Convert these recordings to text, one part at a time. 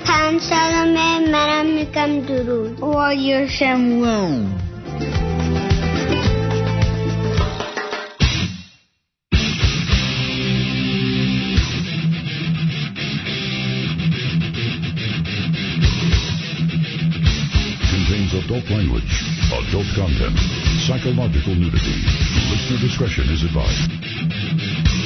खान सालों में मरम निकम दुरूद और Adult language, adult content, psychological nudity. Listener discretion is advised.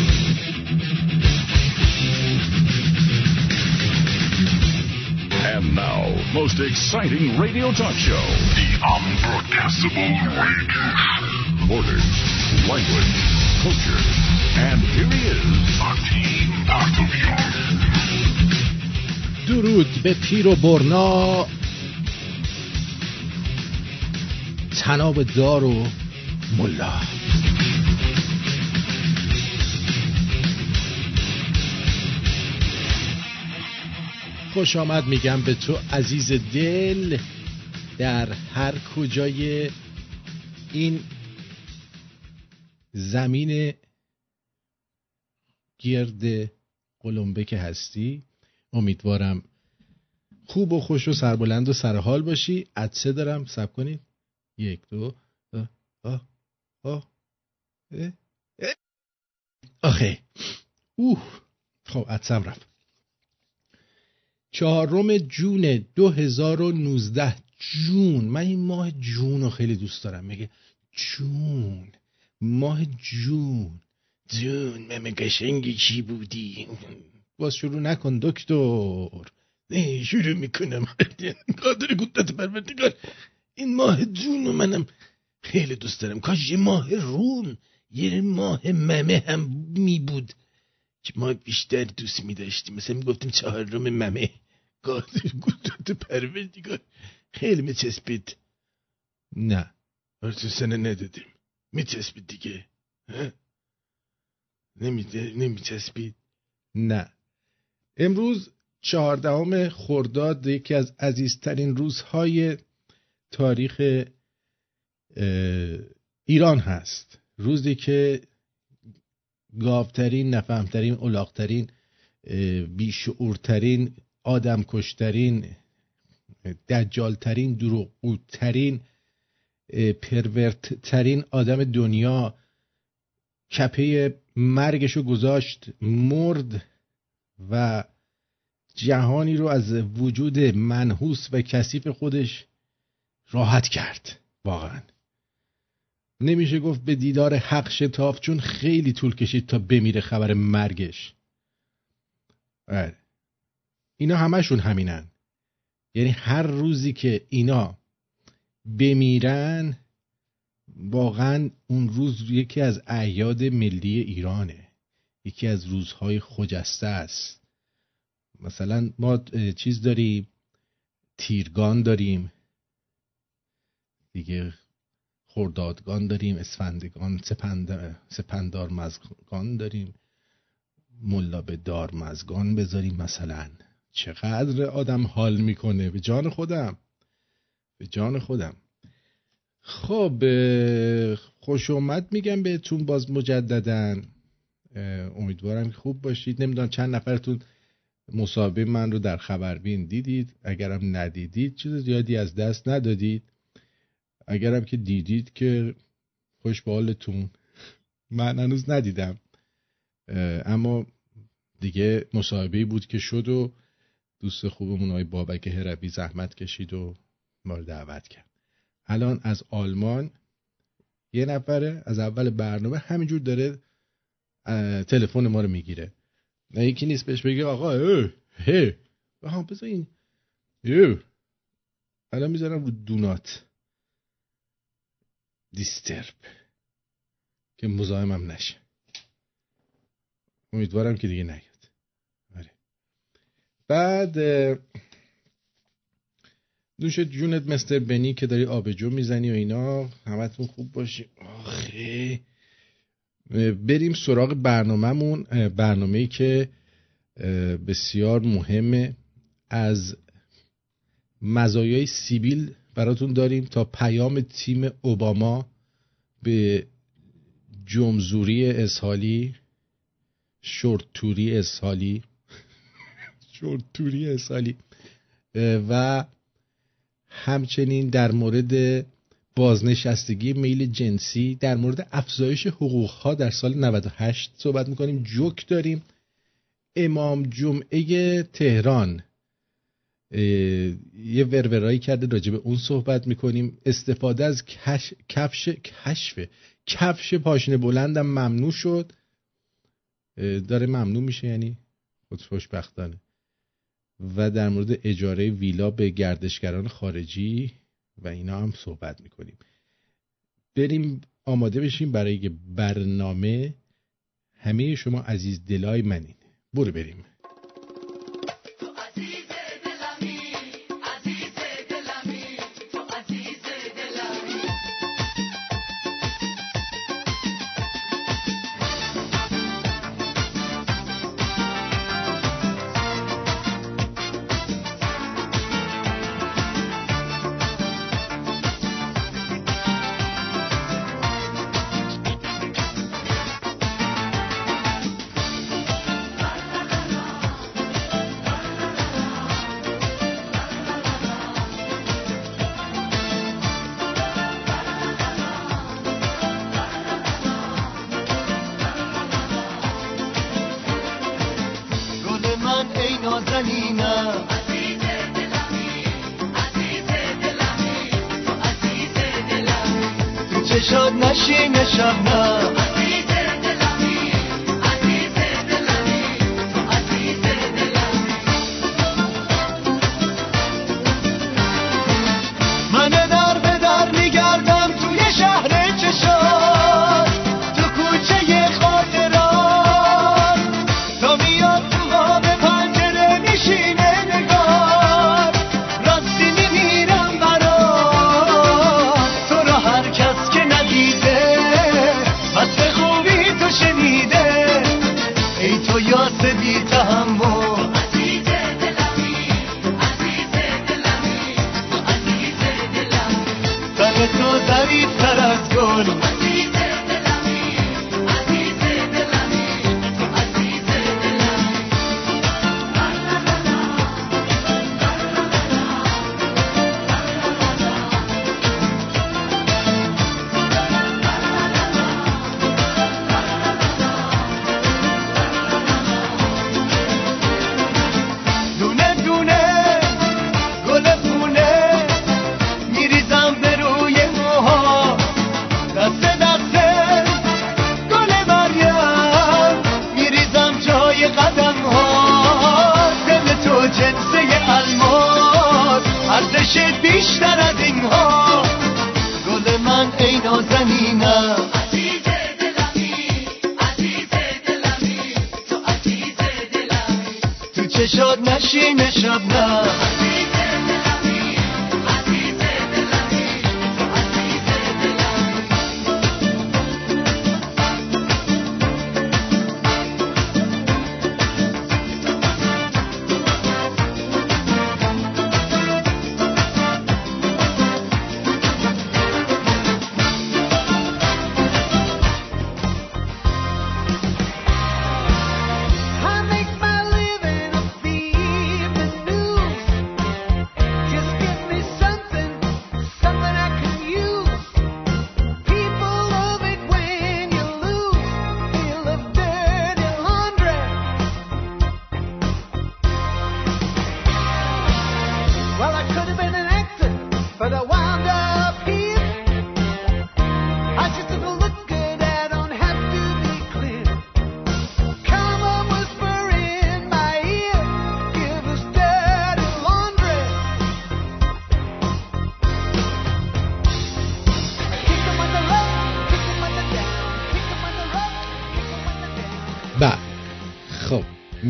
And now, most exciting radio talk show. The Unbroadcastable Radio. Borders, language, culture, and here he is, Martin Bartolion. درود به پیر و برنا تناب دار و ملا خوش آمد میگم به تو عزیز دل در هر کجای این زمین گرد قلمبه که هستی. امیدوارم خوب و خوش و سربلند و سرحال باشی. عدسه دارم. سب کنید. یک دو آه آه آه. آخه. اوه. خب عدسم رفت. چهارم جون 2019 جون. من این ماه جون رو خیلی دوست دارم. میگه جون. ماه جون. جون. ممه قشنگی چی بودی؟ باز شروع نکن دکتر. نه شروع می‌کنم. قادر قدرت پروردگار. این ماه جون رو منم خیلی دوست دارم. کاش یه ماه رون یه ماه ممه هم می بود. که ما بیشتر دوست می داشتیم مثلا می گفتیم چهارم ممه. قادر قدرت پروردگار خیلی می چسبید نه تو سنه ندادیم می چسبید دیگه نمی چسبید نه امروز چهاردهم خرداد یکی از عزیزترین روزهای تاریخ ایران هست روزی که گاوترین نفهمترین الاغترین بیشعورترین آدم کشترین دجالترین دروغگوترین پرورتترین آدم دنیا کپه مرگشو گذاشت مرد و جهانی رو از وجود منحوس و کثیف خودش راحت کرد. واقعا. نمیشه گفت به دیدار حق شتاف چون خیلی طول کشید تا بمیره خبر مرگش. بله اینا همشون همینن. یعنی هر روزی که اینا بمیرن واقعا اون روز یکی از اعیاد ملی ایرانه. یکی از روزهای خجسته است. مثلا ما چیز داریم تیرگان داریم. دیگه خردادگان داریم اسفندگان سپند... سپندار مزگان داریم. ملا به دار مزگان بذاریم مثلا. چقدر آدم حال می‌کنه. به جان خودم. به جان خودم. خب خوش اومد میگم بهتون باز مجددن امیدوارم که خوب باشید. نمی‌دونم چند نفرتون مصاحبه من رو در خبربین دیدید. اگرم ندیدید چیز زیادی از دست ندادید. اگرم که دیدید که خوش به حالتون. من هنوز ندیدم. اما دیگه مصاحبه بود که شد و دوست خوبمون های بابک هربی زحمت کشید و ما رو دعوت کرد. الان از آلمان یه نفره از اول برنامه همینجور داره تلفن ما رو می‌گیره. نه یکی نیست بهش بگه آقا اه هه ها بذار این الان می‌ذارم رو دونات دیسترب که مزاحمم نشه. امیدوارم که دیگه آره. بعد دوش جونت مستر بنی که داری آبجو می‌زنی و اینا همتون خوب باشی. آخه. بریم سراغ برنامهمون. برنامه که بسیار مهمه. از مزایای سیبیل براتون داریم تا پیام تیم اوباما به جمزوری اسحالی شورتوری اسحالی. شورت توری سالی و همچنین در مورد بازنشستگی میل جنسی در مورد افزایش حقوق ها در سال 98 صحبت می‌کنیم. جوک داریم. امام جمعه تهران. یه ورورایی کرده راجع به اون صحبت می‌کنیم. استفاده از کش... کفش کشف کفش پاشنه بلندم ممنوع شد. داره ممنوع میشه یعنی خوشبختانه. و در مورد اجاره ویلا به گردشگران خارجی و اینا هم صحبت می‌کنیم. بریم آماده بشیم برای برنامه همه شما عزیز دلای منین. برو بریم.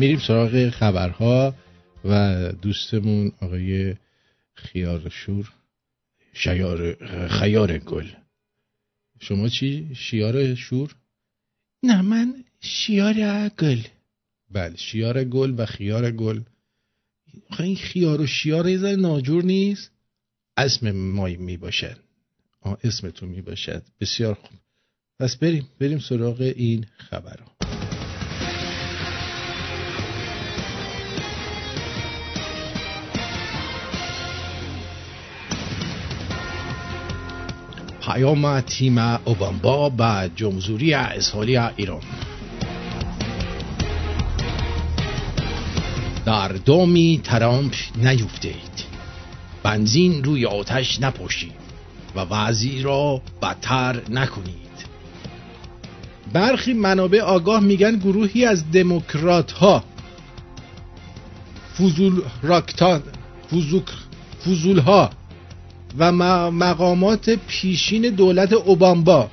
میریم سراغ خبرها و دوستمون آقای خیار شور شیار خیار گل. شما چی؟ شیار شور؟ نه من شیار گل. بله شیار گل و خیار گل. این خیار و شیار یه ناجور نیست. اسم مای می باشد اسمتون می باشد بسیار خوب. پس بریم بریم سراغ این خبرها. پیام تیم اوبامبا به جمهوری اسحالی ایران. در دومی ترامپ نیفتید. بنزین روی آتش نپاشید و وضعی را بدتر نکنید. برخی منابع آگاه میگن گروهی از دموکرات ها فوزول راکتان فوزوک فوزول ها و مقامات پیشین دولت اوبامبا.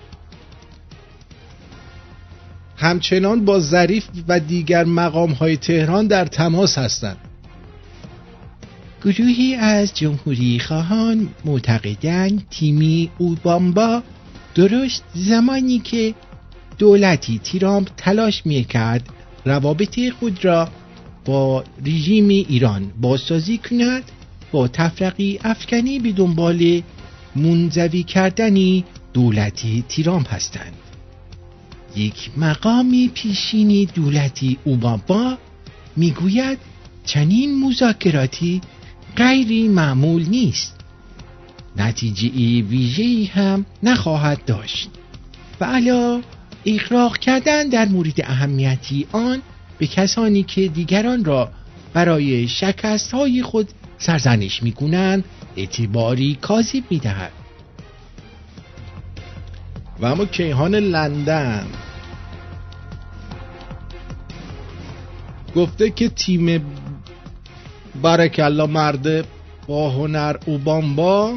همچنان با ظریف و دیگر مقام های تهران در تماس هستند. گروهی از جمهوری خواهان معتقدند تیمی اوبامبا درست زمانی که دولتی تیرامپ تلاش می‌کرد روابط خود را با رژیم ایران بازسازی کند. با تفرقی افکنی به دنبال منزوی کردنی دولتی تیرامپ هستند. یک مقامی پیشینی دولتی اوباما می‌گوید چنین مذاکراتی غیری معمول نیست. نتیجه ویژه‌ای هم نخواهد داشت و علا اقراق کردن در مورد اهمیتی آن به کسانی که دیگران را برای شکست های خود سرزنش می‌کنند اعتباری کاذب می‌دهد. و اما کیهان لندن. گفته که تیم الله مرد با هنر اوبامبا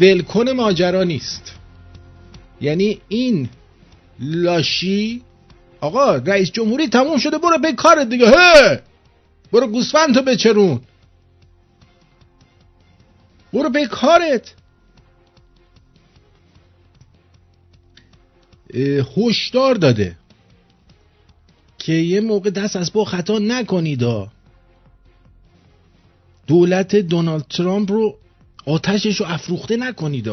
ولکن ماجرا نیست. یعنی این لاشی آقا رئیس جمهوری تموم شده برو به کارت دیگه هه برو گوسفند تو بچرون. برو به کارت. هشدار داده. که یه موقع دست از با خطا نکنید دولت دونالد ترامپ رو آتشش رو افروخته نکنید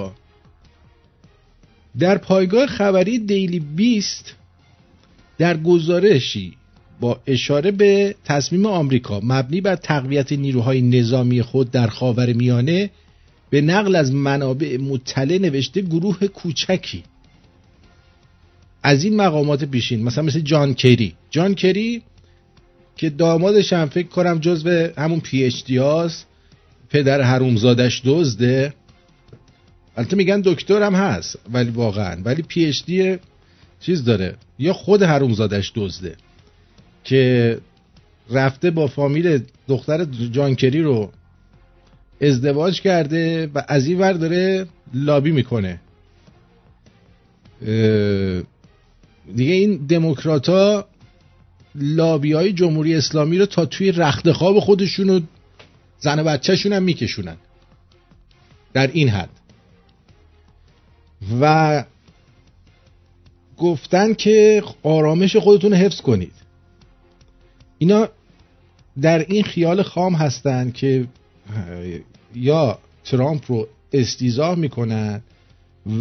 در پایگاه خبری دیلی بیست در گزارشی با اشاره به تصمیم آمریکا مبنی بر تقویت نیروهای نظامی خود در خاور میانه به نقل از منابع مطلع نوشته گروه کوچکی. از این مقامات پیشین مثلا مثل جان کری. جان کری که دامادش هم فکر کنم جزو همون پی اچ دی هاست. پدر حرومزادش دزده. البته میگن دکتر هم هست ولی واقعا. ولی پی اچ دی چیز داره. یا خود حرومزادش دزده. که رفته با فامیل دختر جانکری رو ازدواج کرده و از این ور داره لابی می‌کنه. دیگه این دموکراتا لابی های جمهوری اسلامی رو تا توی رخت خواب خودشون و زن و بچهشون هم میکشونن. در این حد. و گفتن که آرامش خودتون حفظ کنید. اینا در این خیال خام هستند که یا ترامپ رو استیزاه می‌کنن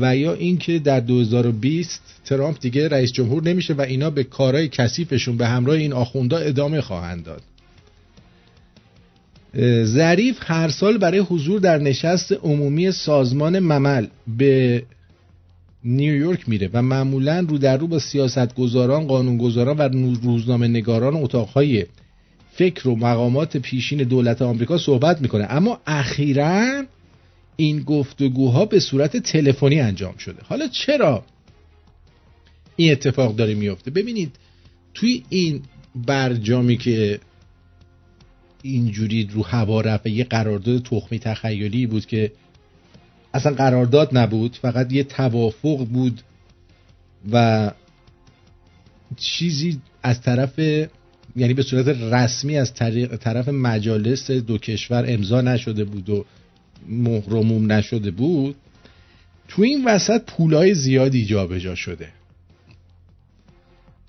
و یا اینکه در 2020 ترامپ دیگه رئیس جمهور نمیشه و اینا به کارهای کثیفشون به همراه این آخوندا ادامه خواهند داد. ظریف هر سال برای حضور در نشست عمومی سازمان ممل به نیویورک میره و معمولا رو در رو با سیاستگزاران، قانونگذاران و روزنامه نگاران اتاقهای فکر و مقامات پیشین دولت آمریکا صحبت می‌کنه. اما اخیرا این گفتگوها به صورت تلفنی انجام شده. حالا چرا این اتفاق داره میفته ببینید توی این برجامی که اینجوری رو هوا رفت یه قرارداد تخمی تخیلی بود که اصلا قرارداد نبود فقط یه توافق بود و چیزی از طرف یعنی به صورت رسمی از طرف مجالس دو کشور امضا نشده بود و مهرموم نشده بود تو این وسط پولای زیادی جابجا شده.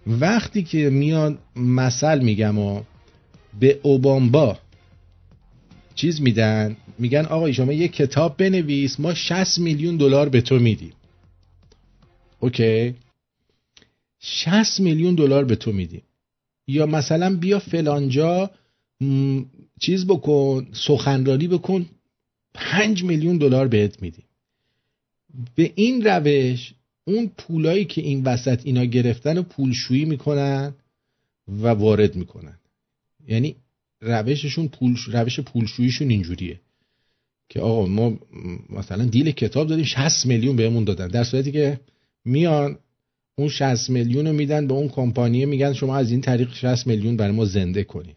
وقتی که میان مثل میگم و به اوبامبا چیز میدن میگن آقا شما یه کتاب بنویس ما 60 میلیون دلار به تو میدیم. اوکی. 60 میلیون دلار به تو میدیم. یا مثلا بیا فلانجا چیز بکن سخنرانی بکن 5 میلیون دلار بهت میدیم. به این روش اون پولایی که این وسط اینا گرفتن و پولشویی می‌کنن و وارد می‌کنن. یعنی روششون پول روش پولشوییشون اینجوریه. که آقا ما مثلا دیل کتاب دادیم 60 میلیون بهمون دادن. در صورتی که میان اون 60 میلیون رو میدن به اون کمپانی میگن شما از این طریق 60 میلیون برای ما زنده کنید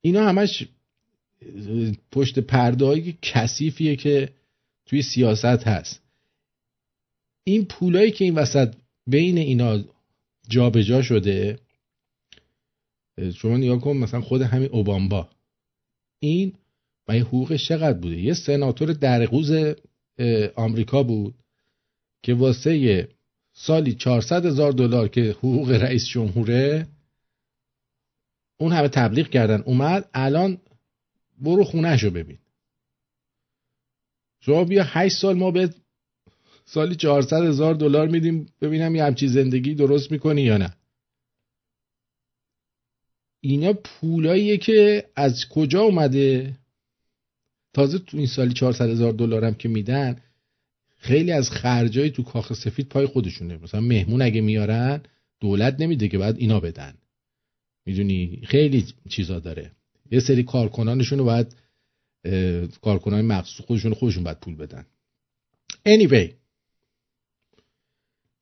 اینا همش پشت پرده کثیفیه که توی سیاست هست. این پولایی که این وسط بین اینا جابجا جا شده شما نگاه کن مثلا خود همین اوبامبا. این و حقوقش چقدر بوده؟ یه سناتور درقوز آمریکا بود که واسه سالی 400 هزار دلار که حقوق رئیس جمهوره اون همه تبلیغ کردن. اومد الان برو خونه ببین. شما بیا 8 سال ما به سالی 400 هزار دلار میدیم ببینم یه همچی زندگی درست می‌کنی یا نه. اینا پولاییه که از کجا اومده؟ تازه تو این سالی 400 هزار دلار هم که میدن خیلی از خرجای تو کاخ سفید پای خودشونه. مثلا مهمون اگه میارن دولت نمیده که بعد اینا بدن. می‌دونی؟ خیلی چیزا داره. یه سری کارکنانشون رو باید کارکنان مخصوص خودشون خودشون باید پول بدن. Anyway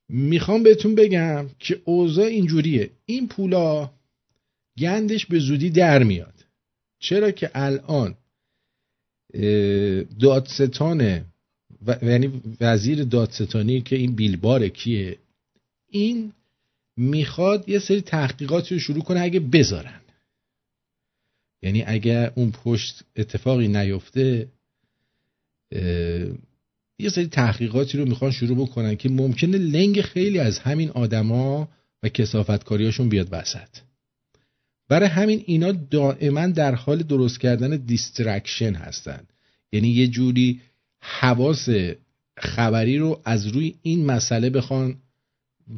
می‌خوام بهتون بگم که اوضاع اینجوریه. این پولا گندش به زودی در میاد. چرا که الان دادستان و یعنی وزیر دادستانی که این بیلبار کیه؟ این می‌خواد یه سری تحقیقاتی رو شروع کنه اگه بذارن. یعنی اگر اون پشت اتفاقی نیفته یه سری تحقیقاتی رو می‌خوان شروع بکنن که ممکنه لنگ خیلی از همین آدما و کثافتکاریاشون بیاد وسط. برای همین اینا دائما در حال درست کردن distraction هستن. یعنی یه جوری حواس خبری رو از روی این مسئله بخوان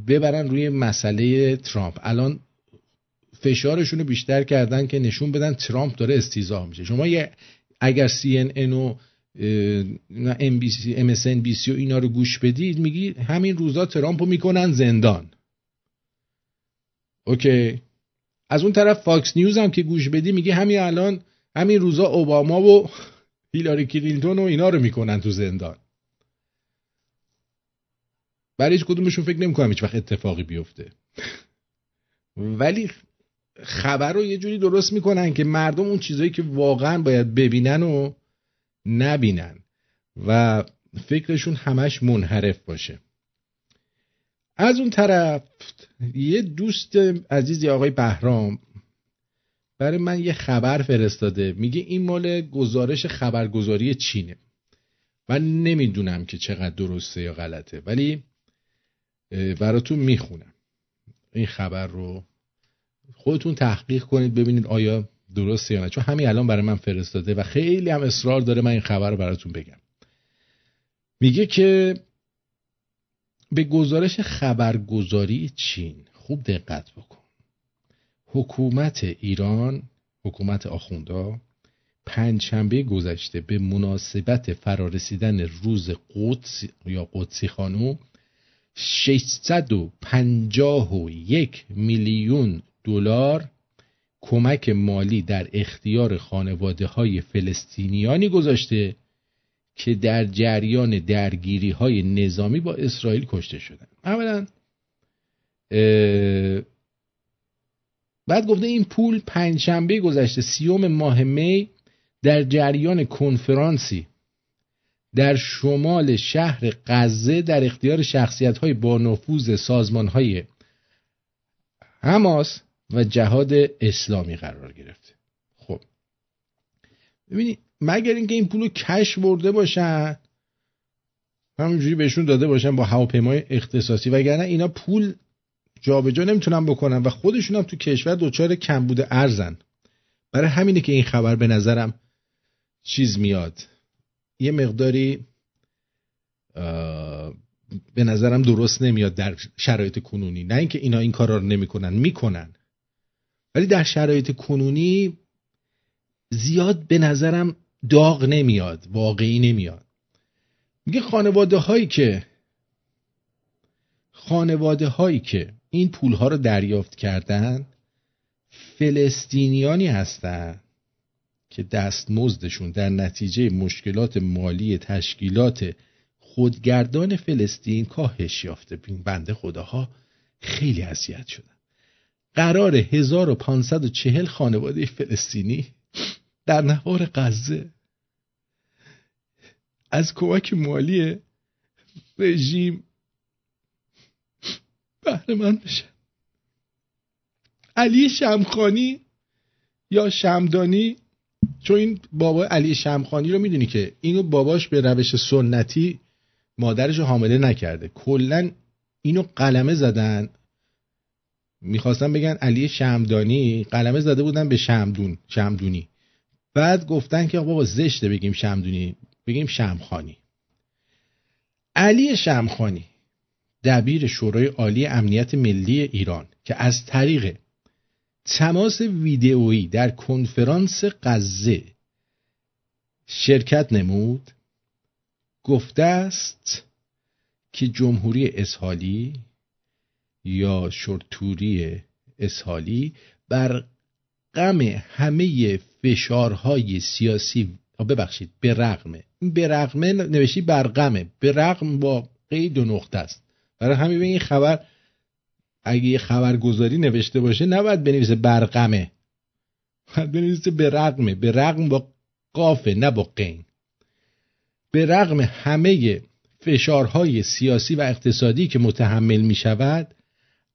ببرن روی مسئله ترامپ. الان فشارشون رو بیشتر کردن که نشون بدن ترامپ داره استیضاح میشه. شما یه اگر CNN و NBC, MSNBC و اینا رو گوش بدید میگی همین روزا ترامپ رو می‌کنن زندان. OK؟ از اون طرف Fox News هم که گوش بدی میگه همین الان همین روزا اوباما و هیلاری کلینتون و اینا رو می‌کنن تو زندان. برای هیچ کدومشون فکر نمی‌کنم هیچ وقت اتفاقی بیفته. ولی خبر رو یه جوری درست می‌کنن که مردم اون چیزایی که واقعا باید ببینن و نبینن و فکرشون همش منحرف باشه. از اون طرف یه دوست عزیزی آقای بهرام برای من یه خبر فرستاده. میگه این مال گزارش خبرگزاری چینه من نمی‌دونم که چقدر درسته یا غلطه ولی براتون می‌خونم. این خبر رو خودتون تحقیق کنید ببینید آیا درسته یا نه. چون همین الان برای من فرستاده و خیلی هم اصرار داره من این خبر رو براتون بگم. میگه که به گزارش خبرگزاری چین خوب دقت بکن. حکومت ایران حکومت آخوندا پنجشنبه گذشته به مناسبت فرارسیدن روز قدس یا قدسی خانو 651 میلیون دلار کمک مالی در اختیار خانواده های فلسطینیانی گذاشته. که در جریان درگیری های نظامی با اسرائیل کشته شدن. اولا بعد گفته این پول پنجشنبه گذشته سیوم ماه می در جریان کنفرانسی در شمال شهر غزه در اختیار شخصیت های با نفوذ سازمان های حماس و جهاد اسلامی قرار گرفته خب ببینید مگر اینکه این پول رو کش برده باشن؟ همونجوری بهشون داده باشن با هواپیمای اختصاصی. وگرنه اینا پول جابجا نمی‌تونن بکنن و خودشون هم تو کشور دچار کمبود ارزن. برای همینه که این خبر به نظرم چیز میاد. یه مقداری به نظرم درست نمیاد در شرایط کنونی. نه اینکه اینا این کارا رو نمی‌کنن می‌کنن. ولی در شرایط کنونی زیاد به نظرم داغ نمیاد واقعی نمیاد. میگه خانواده هایی که خانواده هایی که این پول ها رو دریافت کردن فلسطینیانی هستند که دستمزدشون در نتیجه مشکلات مالی تشکیلات خودگردان فلسطین کاهش یافته. بنده خداها خیلی اذیت شدن. قرار 1540 خانواده فلسطینی در نوار غزه از کمک مالی رژیم بهره من بشن. علی شمخانی یا شمدانی چون این بابا علی شمخانی رو می‌دونی که اینو باباش به روش سنتی مادرش حامله نکرده. کلا اینو قلمه زدن. می‌خواستن بگن علی شمدانی قلمه زده بودن به شمدون شمدونی. بعد گفتن که بابا زشته بگیم شمدونی. بگیم شمخانی علی شمخانی دبیر شورای عالی امنیت ملی ایران که از طریق تماس ویدئویی در کنفرانس غزه شرکت نمود گفته است که جمهوری اسحالی یا شرطوری اسحالی بر غم همه فشارهای سیاسی ببخشید به رغم به رغم نوشی بر غمه به با قید و نقطه است. برای همین این خبر اگه یه خبرگزاری نوشته باشه نباید بنویسه برقمه باید بنویسه به رغم با قافه نه با قین. به همه فشارهای سیاسی و اقتصادی که متحمل می شود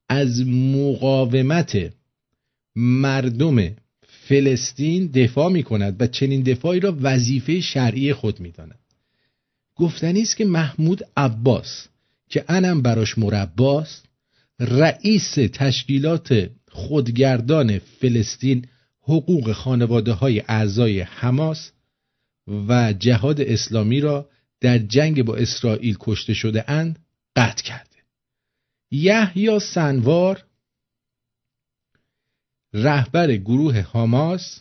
از مقاومت مردم فلسطین دفاع می کند و چنین دفاعی را وظیفه شرعی خود می داند. گفتنی است که محمود عباس که انم براش مرباست رئیس تشکیلات خودگردان فلسطین حقوق خانواده های اعضای حماس و جهاد اسلامی را در جنگ با اسرائیل کشته شده اند قطع کرده یحیی سنوار رهبر گروه حماس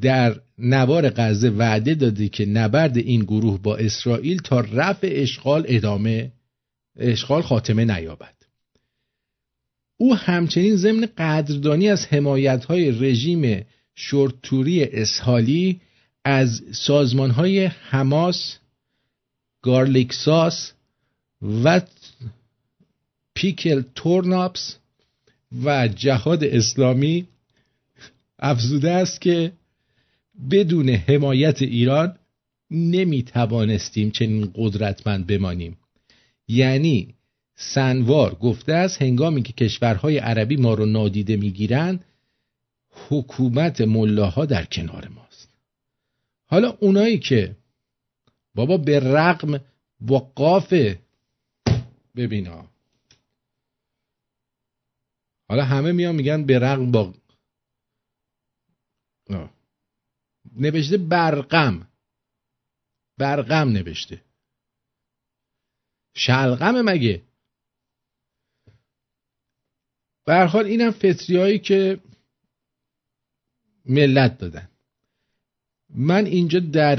در نوار غزه وعده داده که نبرد این گروه با اسرائیل تا رفع اشغال ادامه اشغال خاتمه نیابد. او همچنین ضمن قدردانی از حمایت های رژیم شورتوری اسحالی از سازمان های حماس گارلیکساس و پیکل تورناپس و جهاد اسلامی افزوده است که بدون حمایت ایران نمی توانستیم چنین قدرتمند بمانیم. یعنی سنوار گفته است هنگامی که کشورهای عربی ما رو نادیده می‌گیرند حکومت ملاها در کنار ماست. حالا اونایی که بابا به رقم با قافه ببینا. حالا همه میان میگن به رقم با نوشته برقم. برقم نوشته. شلغم مگه؟ حال اینم فطریایی که ملت دادن. من اینجا در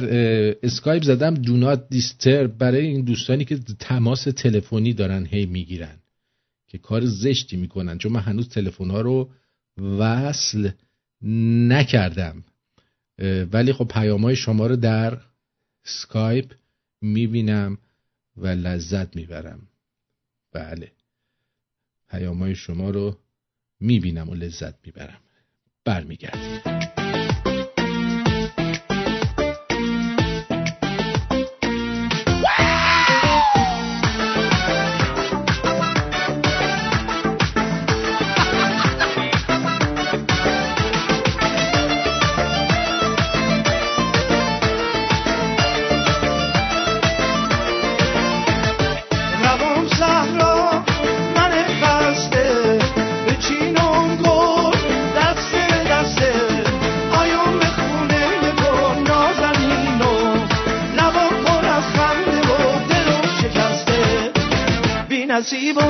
اسکایپ زدم do not disturb برای این دوستانی که تماس تلفنی دارن هی می‌گیرن که کار زشتی می‌کنن چون من هنوز تلفن ها رو وصل نکردم. ولی خب پیام های شما رو در سکایپ می‌بینم و لذت می‌برم. بله. پیام های شما رو می‌بینم و لذت می‌برم. برمیگردیم. نصیبم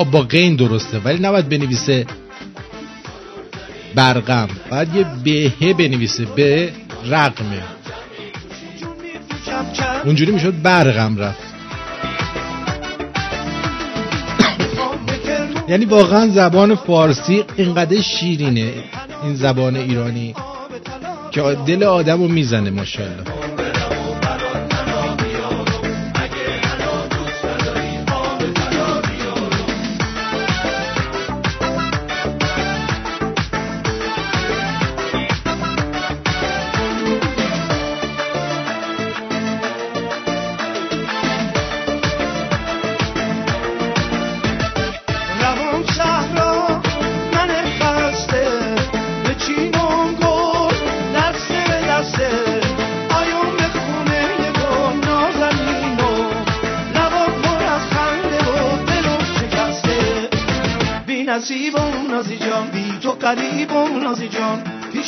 آقا با غین درسته ولی نباید بنویسه برقم باید یه بهه بنویسه به رقمه. اونجوری می‌شد برقم رفت. یعنی واقعا زبان فارسی اینقدر شیرینه این زبان ایرانی آب که دل آدم رو می‌زنه ماشاءالله.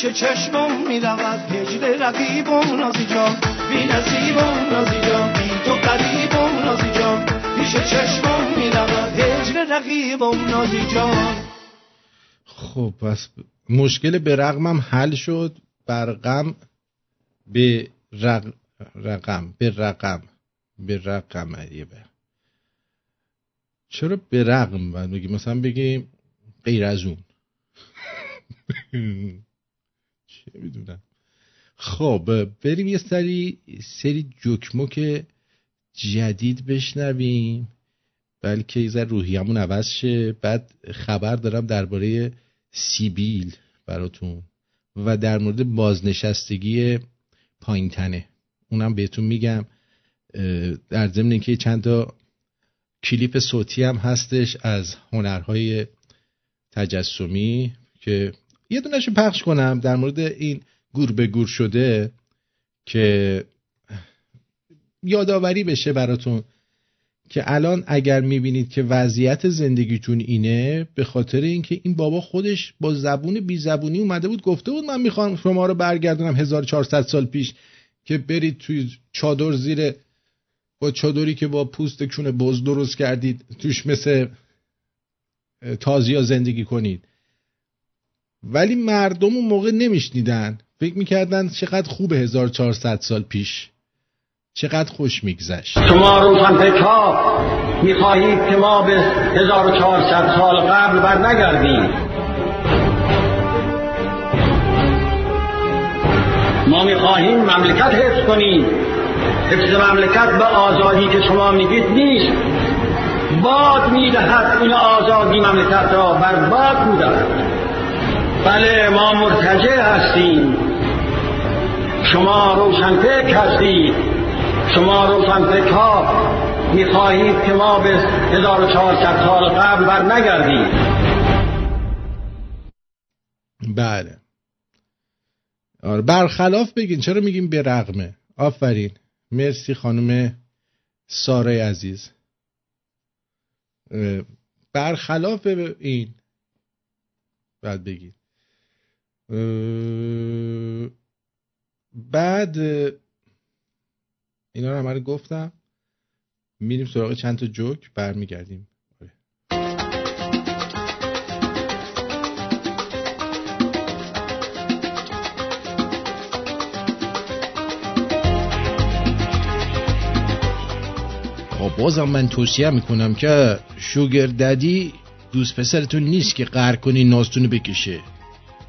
پیش چشمم می‌رود؟ هجر رقیبم نازی جان. بی نصیبم نازی جان. بی تو قریبم نازی جان. پیش چشمم می‌رود؟ هجر رقیبم نازی جان. خب پس مشکل به رقمم حل شد. برقم به رق... رقم به رقم به رقم یه بر چرا به رقم باید بگیم؟ مثلا بگیم غیر از اون. چه می‌دونم خب بریم یه سری سری جکمک جدید بشنویم. بلکه یه ذره روحیمون عوض شه. بعد خبر دارم درباره سیبیل براتون. و در مورد بازنشستگی پایین تنه اونم بهتون میگم. در ضمن اینکه چند تا کلیپ صوتی هم هستش از هنرهای تجسمی که یه دونش پخش کنم در مورد این گور به گور شده که یادآوری بشه براتون که الان اگر می‌بینید که وضعیت زندگیتون اینه به خاطر اینکه این بابا خودش با زبون بی زبونی اومده بود گفته بود من می‌خوام شما رو برگردونم 1400 سال پیش که برید توی چادر زیر با چادری که با پوست کونه بز درست کردید توش مثل تازیا زندگی کنید. ولی مردم اون موقع نمیشنیدن. فکر می‌کردن چقدر خوب 1400 سال پیش. چقدر خوش میگذشت. شما روشنفکرها می‌خواهید که ما به 1400 سال قبل بر نگردیم ما می‌خواهیم مملکت حفظ کنیم. حفظ مملکت به آزادی که شما میگید نیست. باد می‌دهد این آزادی مملکت را بر باد می‌دهد. بله ما مرتجع هستیم. شما روشنفکر هستید. شما روشنفکرها می‌خواهید که ما به 1400 سال قبل بر نگردیم بله. آره برخلاف بگین چرا میگیم به رغمه؟ آفرین. مرسی خانم سارای عزیز. برخلاف این بعد بگید بعد اینا رو همه رو گفتم. میریم سراغ چند تا جوک برمیگردیم. خب بازم من توصیه می‌کنم که شوگر ددی دوست پسرتون نیست که قهر کنی ناستونو بکشه.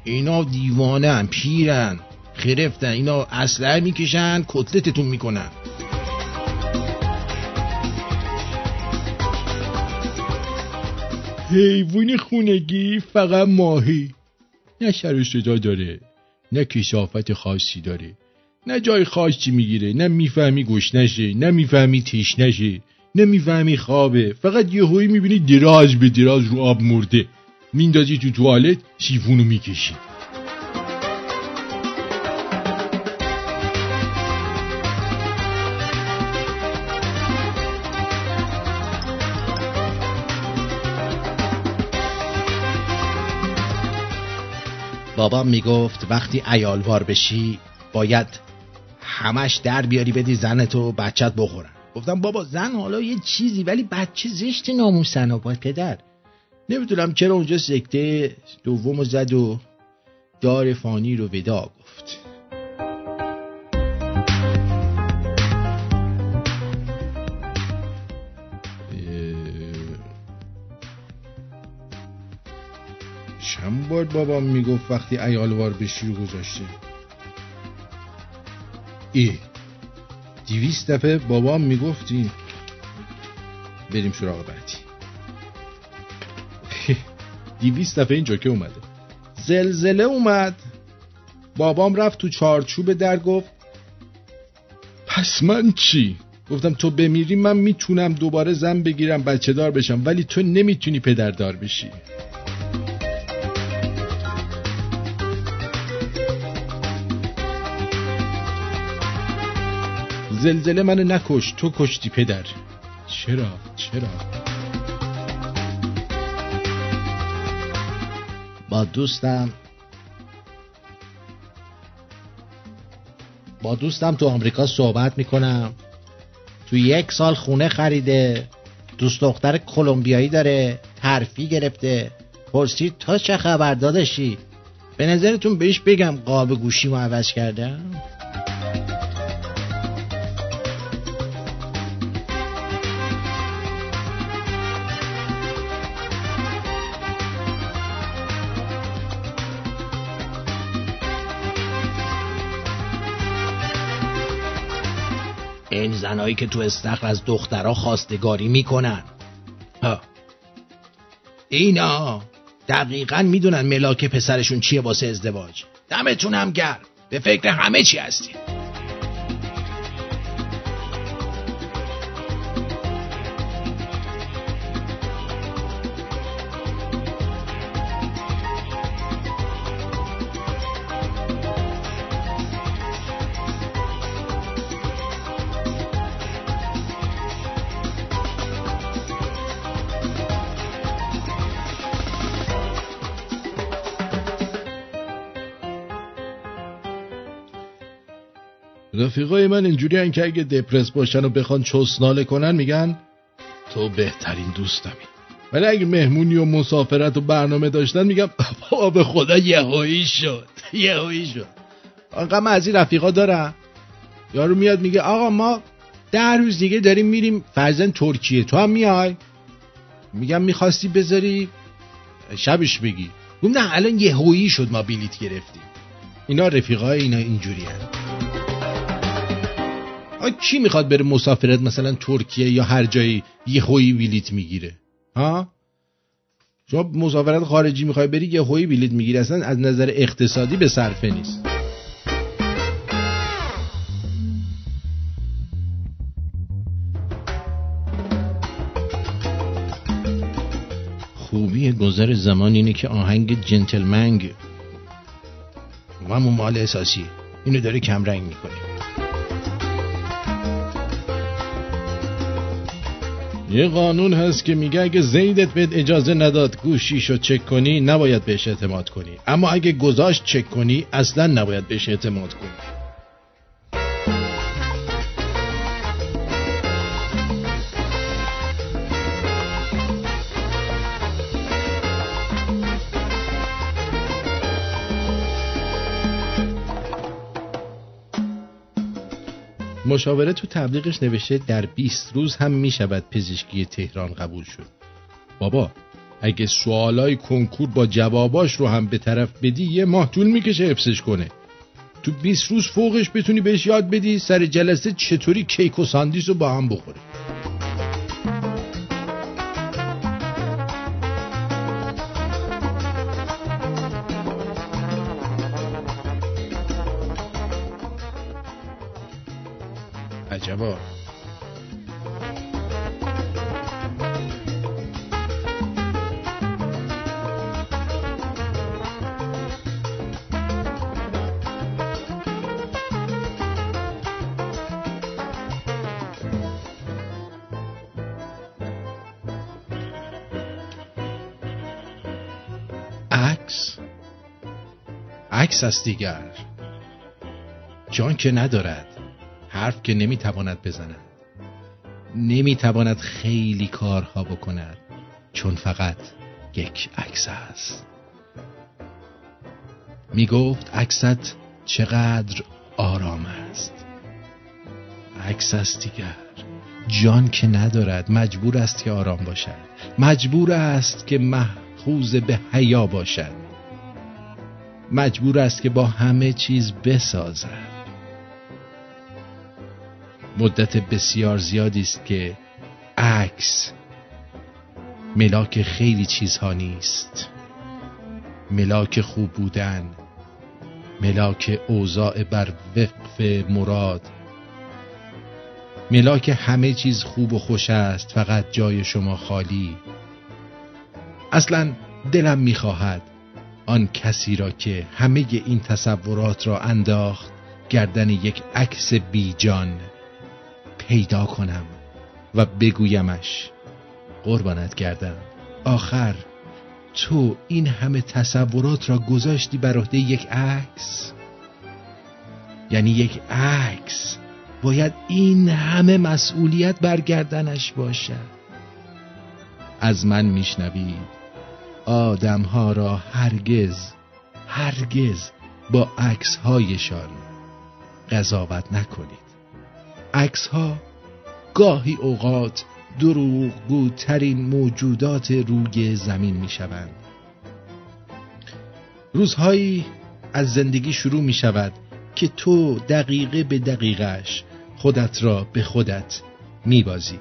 اینا دیوانه هم پیرن خرفتن اینا اسلحه می‌کشن کتلتتون می‌کنن. حیوان خونگی فقط ماهی. نه شر و شجا داره نه کشافت خاصی داره نه جای خاصی می‌گیره نه می‌فهمی گوش نشه نه می‌فهمی تیش نشه نه می‌فهمی خوابه فقط یه هایی می‌بینی دراز به دراز رو آب مرده. میندازی تو توالت شیفونو می‌کشی. بابام می‌گفت وقتی ایالوار بشی باید همش در بیاری بدی زنتو و بچت بخورن. گفتم بابا زن حالا یه چیزی ولی بچه زشت ناموسن با پدر. نمی‌دونم چرا اونجا سکته دوم زد و دار فانی رو ودا گفت. چند بار بابام می‌گفت وقتی ایالوار بشی رو گذاشته؟ ای دیویست دفعه بابام می‌گفتی بریم سراغ بعدی. دیویست دفعه این جوکه اومده. زلزله اومد. بابام رفت تو چارچوب در گفت پس من چی؟ گفتم تو بمیری من می‌تونم دوباره زن بگیرم بچه دار بشم ولی تو نمی‌تونی پدر دار بشی. زلزله منو نکش تو کشتی پدر. چرا؟ چرا؟ با دوستم. با دوستم تو آمریکا صحبت می‌کنم. تو یک سال خونه خریده. دوست دختر کلمبیایی داره. ترفی گرفته. پرسید تا چه خبر دادشی؟ به نظرتون بهش بگم قاب گوشی عوض کردم؟ زنایی که تو استخر از دخترها خواستگاری می‌کنن. ها. اینا دقیقا می‌دونن ملاک پسرشون چیه واسه ازدواج. دمتون هم گرم. به فکر همه چی هستیم. رفیقای من اینجوری که اگه دپرس باشن و بخوان چسناله کنن میگن تو بهترین دوستمی. ولی اگه مهمونی و مسافرت و برنامه داشتن میگم بابا به خدا یهویی شد یهویی شد. آنقدر من از این رفیقا دارم. یارو میاد میگه آقا ما ده روز دیگه داریم میریم فرزن ترکیه تو هم میای؟ میگم می‌خواستی بذاری؟ شبش بگی. گفتم نه الان یهویی شد ما بلیت گرفتیم. اینا رفیقای اینا اینجوری هن. کی می‌خواد بره مسافرت مثلا ترکیه یا هر جایی یه هوی بلیت می‌گیره؟ ها؟ شما مسافرت خارجی می‌خوای بری یه هوی بلیت می‌گیره. اصلا از نظر اقتصادی به صرفه نیست. خوبی گذر زمان اینه که آهنگ جنتلمنگ و مال اساسی اینو داره کمرنگ می‌کنه. یه قانون هست که میگه اگه زیدت بهت اجازه نداد گوشیشو چک کنی نباید بهش اعتماد کنی. اما اگه گذاشت چک کنی اصلا نباید بهش اعتماد کنی. مشاوره تو تبلیغش نوشته در 20 روز هم می شود پزشکی تهران قبول شد. بابا اگه سوالای کنکور با جواباش رو هم به طرف بدی یه ماه طول می‌کشه حفظش کنه. تو 20 روز فوقش بتونی بهش یاد بدی سر جلسه چطوری کیک و ساندیس رو با هم بخوره. عجبا عکس؟ عکس است دیگر. جان که ندارد. حرف که نمی‌تواند بزند. نمی‌تواند خیلی کارها بکند. چون فقط یک عکس است. می‌گفت عکست چقدر آرام است. عکس است دیگر. جان که ندارد مجبور است که آرام باشد. مجبور است که محفوظ به حیا باشد. مجبور است که با همه چیز بسازد. مدت بسیار زیادی است که عکس ملاک خیلی چیزها نیست. ملاک خوب بودن ملاک اوضاع بر وقف مراد. ملاک همه چیز خوب و خوش است فقط جای شما خالی. اصلا دلم می‌خواهد آن کسی را که همه این تصورات را انداخت گردن یک عکس بیجان. پیدا کنم و بگویمش قربانت کردم آخر تو این همه تصورات را گذاشتی بر عهده یک عکس؟ یعنی یک عکس باید این همه مسئولیت برگردنش باشد. از من میشنوید آدم ها را هرگز هرگز با عکس هایشان قضاوت نکنید. عکس ها گاهی اوقات دروغگوترین موجودات روی زمین می شوند روزهایی از زندگی شروع می شود که تو دقیقه به دقیقش خودت را به خودت می بازی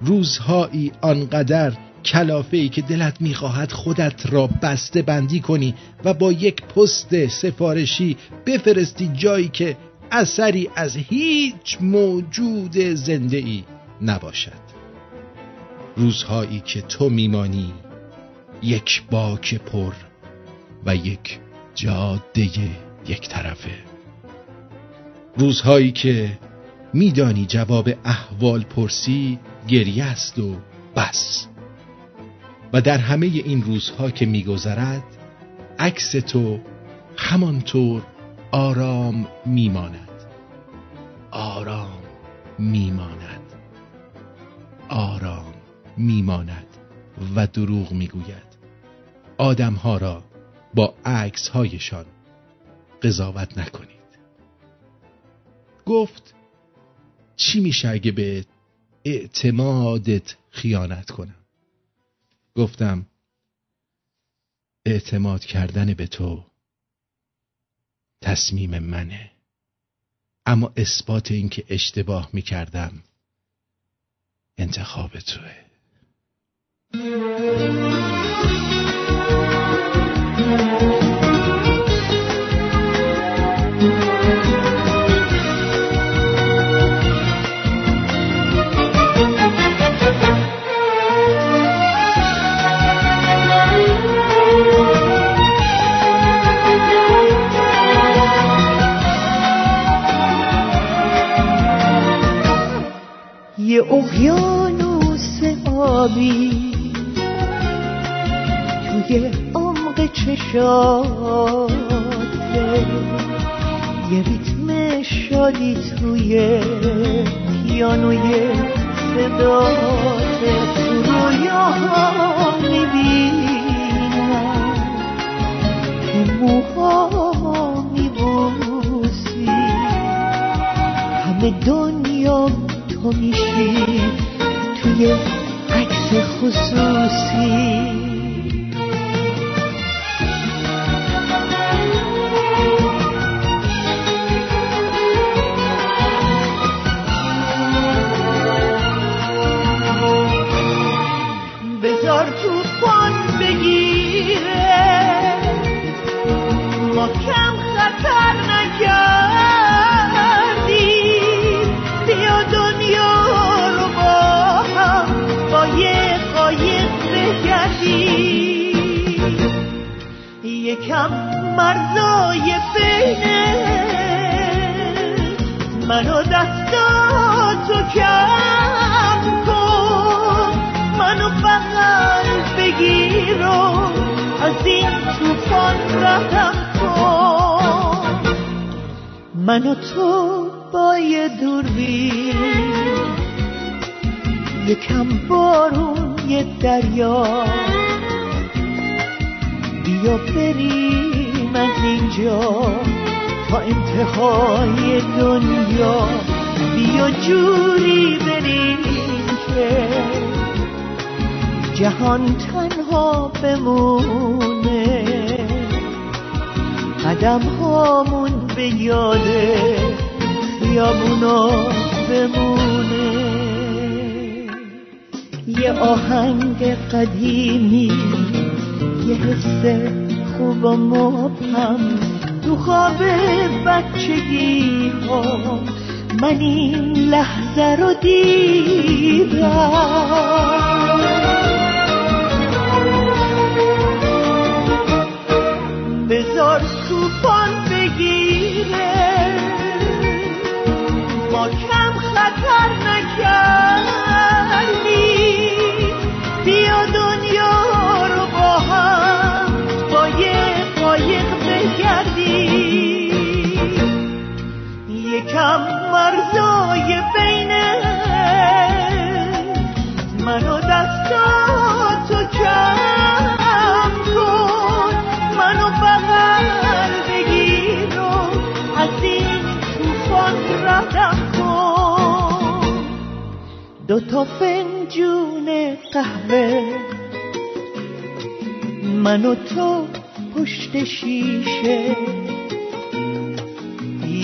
روزهایی آنقدر کلافه ای که دلت می‌خواهد خودت را بسته بندی کنی و با یک پست سفارشی بفرستی جایی که اثری از هیچ موجود زنده ای نباشد. روزهایی که تو میمانی یک باک پر و یک جاده یک طرفه. روزهایی که میدانی جواب احوال پرسی گریه است و بس. و در همه این روزها که میگذرد عکس تو همانطور آرام میماند. آرام میماند. آرام میماند و دروغ می‌گوید. آدمها را با عکس هایشان قضاوت نکنید. گفت چی میشه اگه به اعتمادت خیانت کنم؟ گفتم اعتماد کردن به تو تصمیم منه. اما اثبات اینکه اشتباه می‌کردم انتخاب توه. اقیانوس آبی. توی عمق چشاته. یه ریتم شادی توی پیانوی صداته. تو رویاها می‌بینم. که موها میبوسی. همه دنیا تو میشی توی عکس خصوصی. بذار توفان بگیره. ما کم مرزای بینه منو دستاتو کم کن. منو بغل بگیر و از این توفان ردم کن. منو تو با یه دوربین یکم بارون یه دریا. بیا بریم از اینجا تا انتهای دنیا. بیا جوری بریم که جهان تنها بمونه. قدم هامون به یاده خیابونا بمونه. یه آهنگ قدیمی یه حس خوب و مبهم تو خواب بچگی ها من این لحظه رو دیدم. بذار توفان دو تا فنجون قهوه. من و تو پشت شیشه.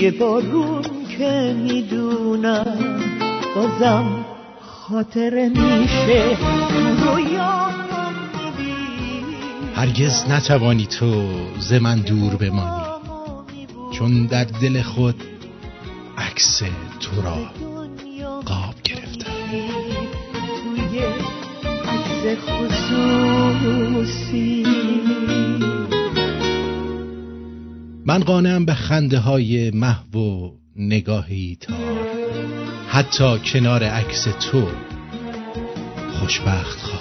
یه بارون که می‌دونم بازم خاطره میشه. هرگز نتوانی تو ز من دور بمانی چون در دل خود عکس تو را خصوصی من قانم به خنده های محو و نگاهی تار حتی کنار عکس تو خوشبخت خواهم.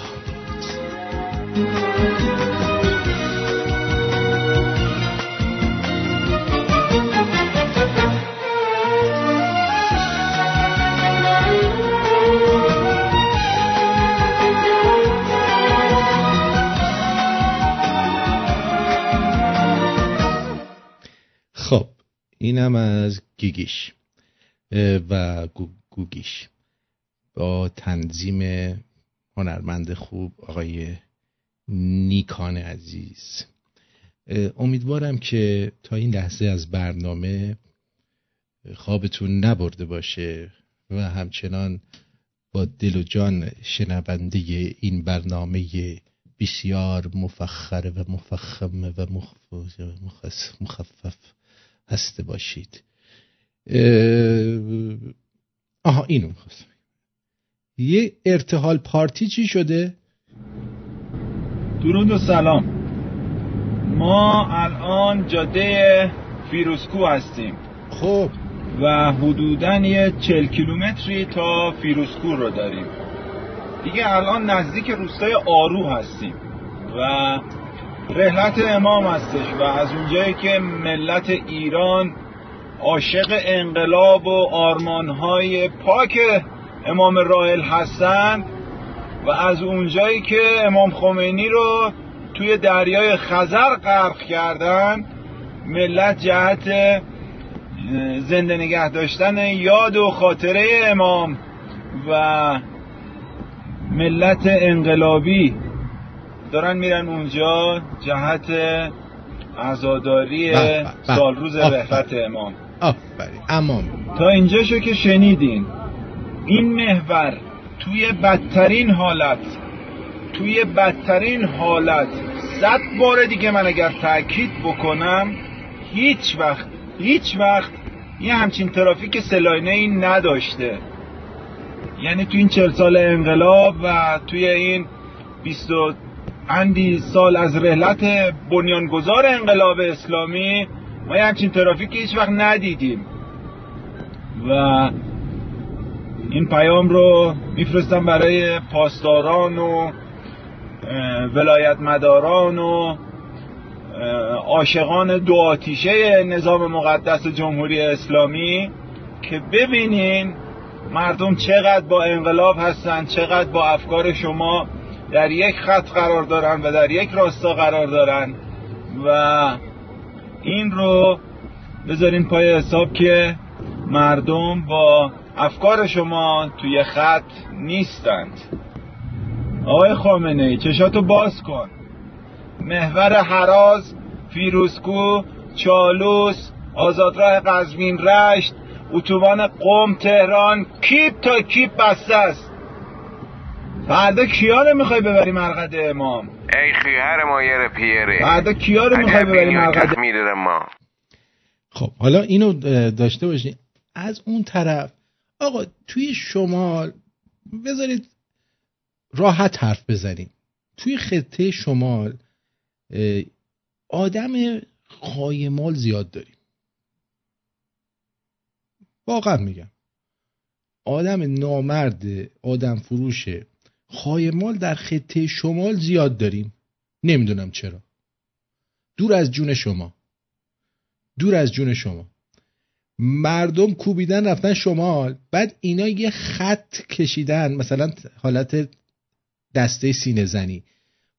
اینم از گیگیش و گو- گوگیش. با تنظیم هنرمند خوب آقای نیکان عزیز. امیدوارم که تا این لحظه از برنامه خوابتون نبرده باشه و همچنان با دل و جان شنونده این برنامه بسیار مفخر و مفخم و مخ- مخص- مخفف هسته باشید. آها اینو می‌خواستم. یه ارتحال پارتی چی شده؟ درود و سلام. ما الان جاده فیروزکوه هستیم. خب. و حدودا یه چل کیلومتری تا فیروزکوه رو داریم. دیگه الان نزدیک روستای آرو هستیم. و رحلت امام هستش و از اونجایی که ملت ایران عاشق انقلاب و آرمانهای پاک امام راحل هستند و از اونجایی که امام خمینی رو توی دریای خزر غرق کردن ملت جهت زنده نگه داشتن یاد و خاطره امام و ملت انقلابی. دارن میرن اونجا جهت عزاداری بله، بله. سالروز. رحلت امام آفرین امام تا اینجاشو که شنیدین این محور توی بدترین حالت توی بدترین حالت صد بار دیگه من اگر تاکید بکنم هیچ وقت هیچ وقت یه همچین ترافیک سلاینه ای نداشته یعنی توی این چل سال انقلاب و توی این اندی سال از رحلت بنیانگذار انقلاب اسلامی ما یه همچین ترافیکی هیچ وقت ندیدیم. و این پیام رو میفرستم برای پاسداران و ولایت مداران و عاشقان دو آتیشه نظام مقدس جمهوری اسلامی که ببینین مردم چقدر با انقلاب هستن چقدر با افکار شما در یک خط قرار دارن و در یک راستا قرار دارن و این رو بذارین پای حساب که مردم با افکار شما توی خط نیستند. آقای خامنه ای چشاتو باز کن. محور حراز فیروزکو چالوس آزادراه قزوین رشت اتوبان قم تهران کیپ تا کیپ بسته است. فردا کیا رو می‌خوای ببری مرقد امام؟ ای خیهر ما یه پیره. فردا کیا رو می‌خوای ببری مرقد ما. خب حالا اینو داشته باشین. از اون طرف آقا توی شمال بذارید راحت حرف بزنیم. توی خطه شمال آدم خایمال زیاد داریم. واقعا میگم. آدم نامرد آدم فروش خایمال در خطه شمال زیاد داریم. نمی‌دونم چرا. دور از جون شما. دور از جون شما. مردم کوبیدن رفتن شمال. بعد اینا یه خط کشیدن. مثلا حالت دسته سینه زنی.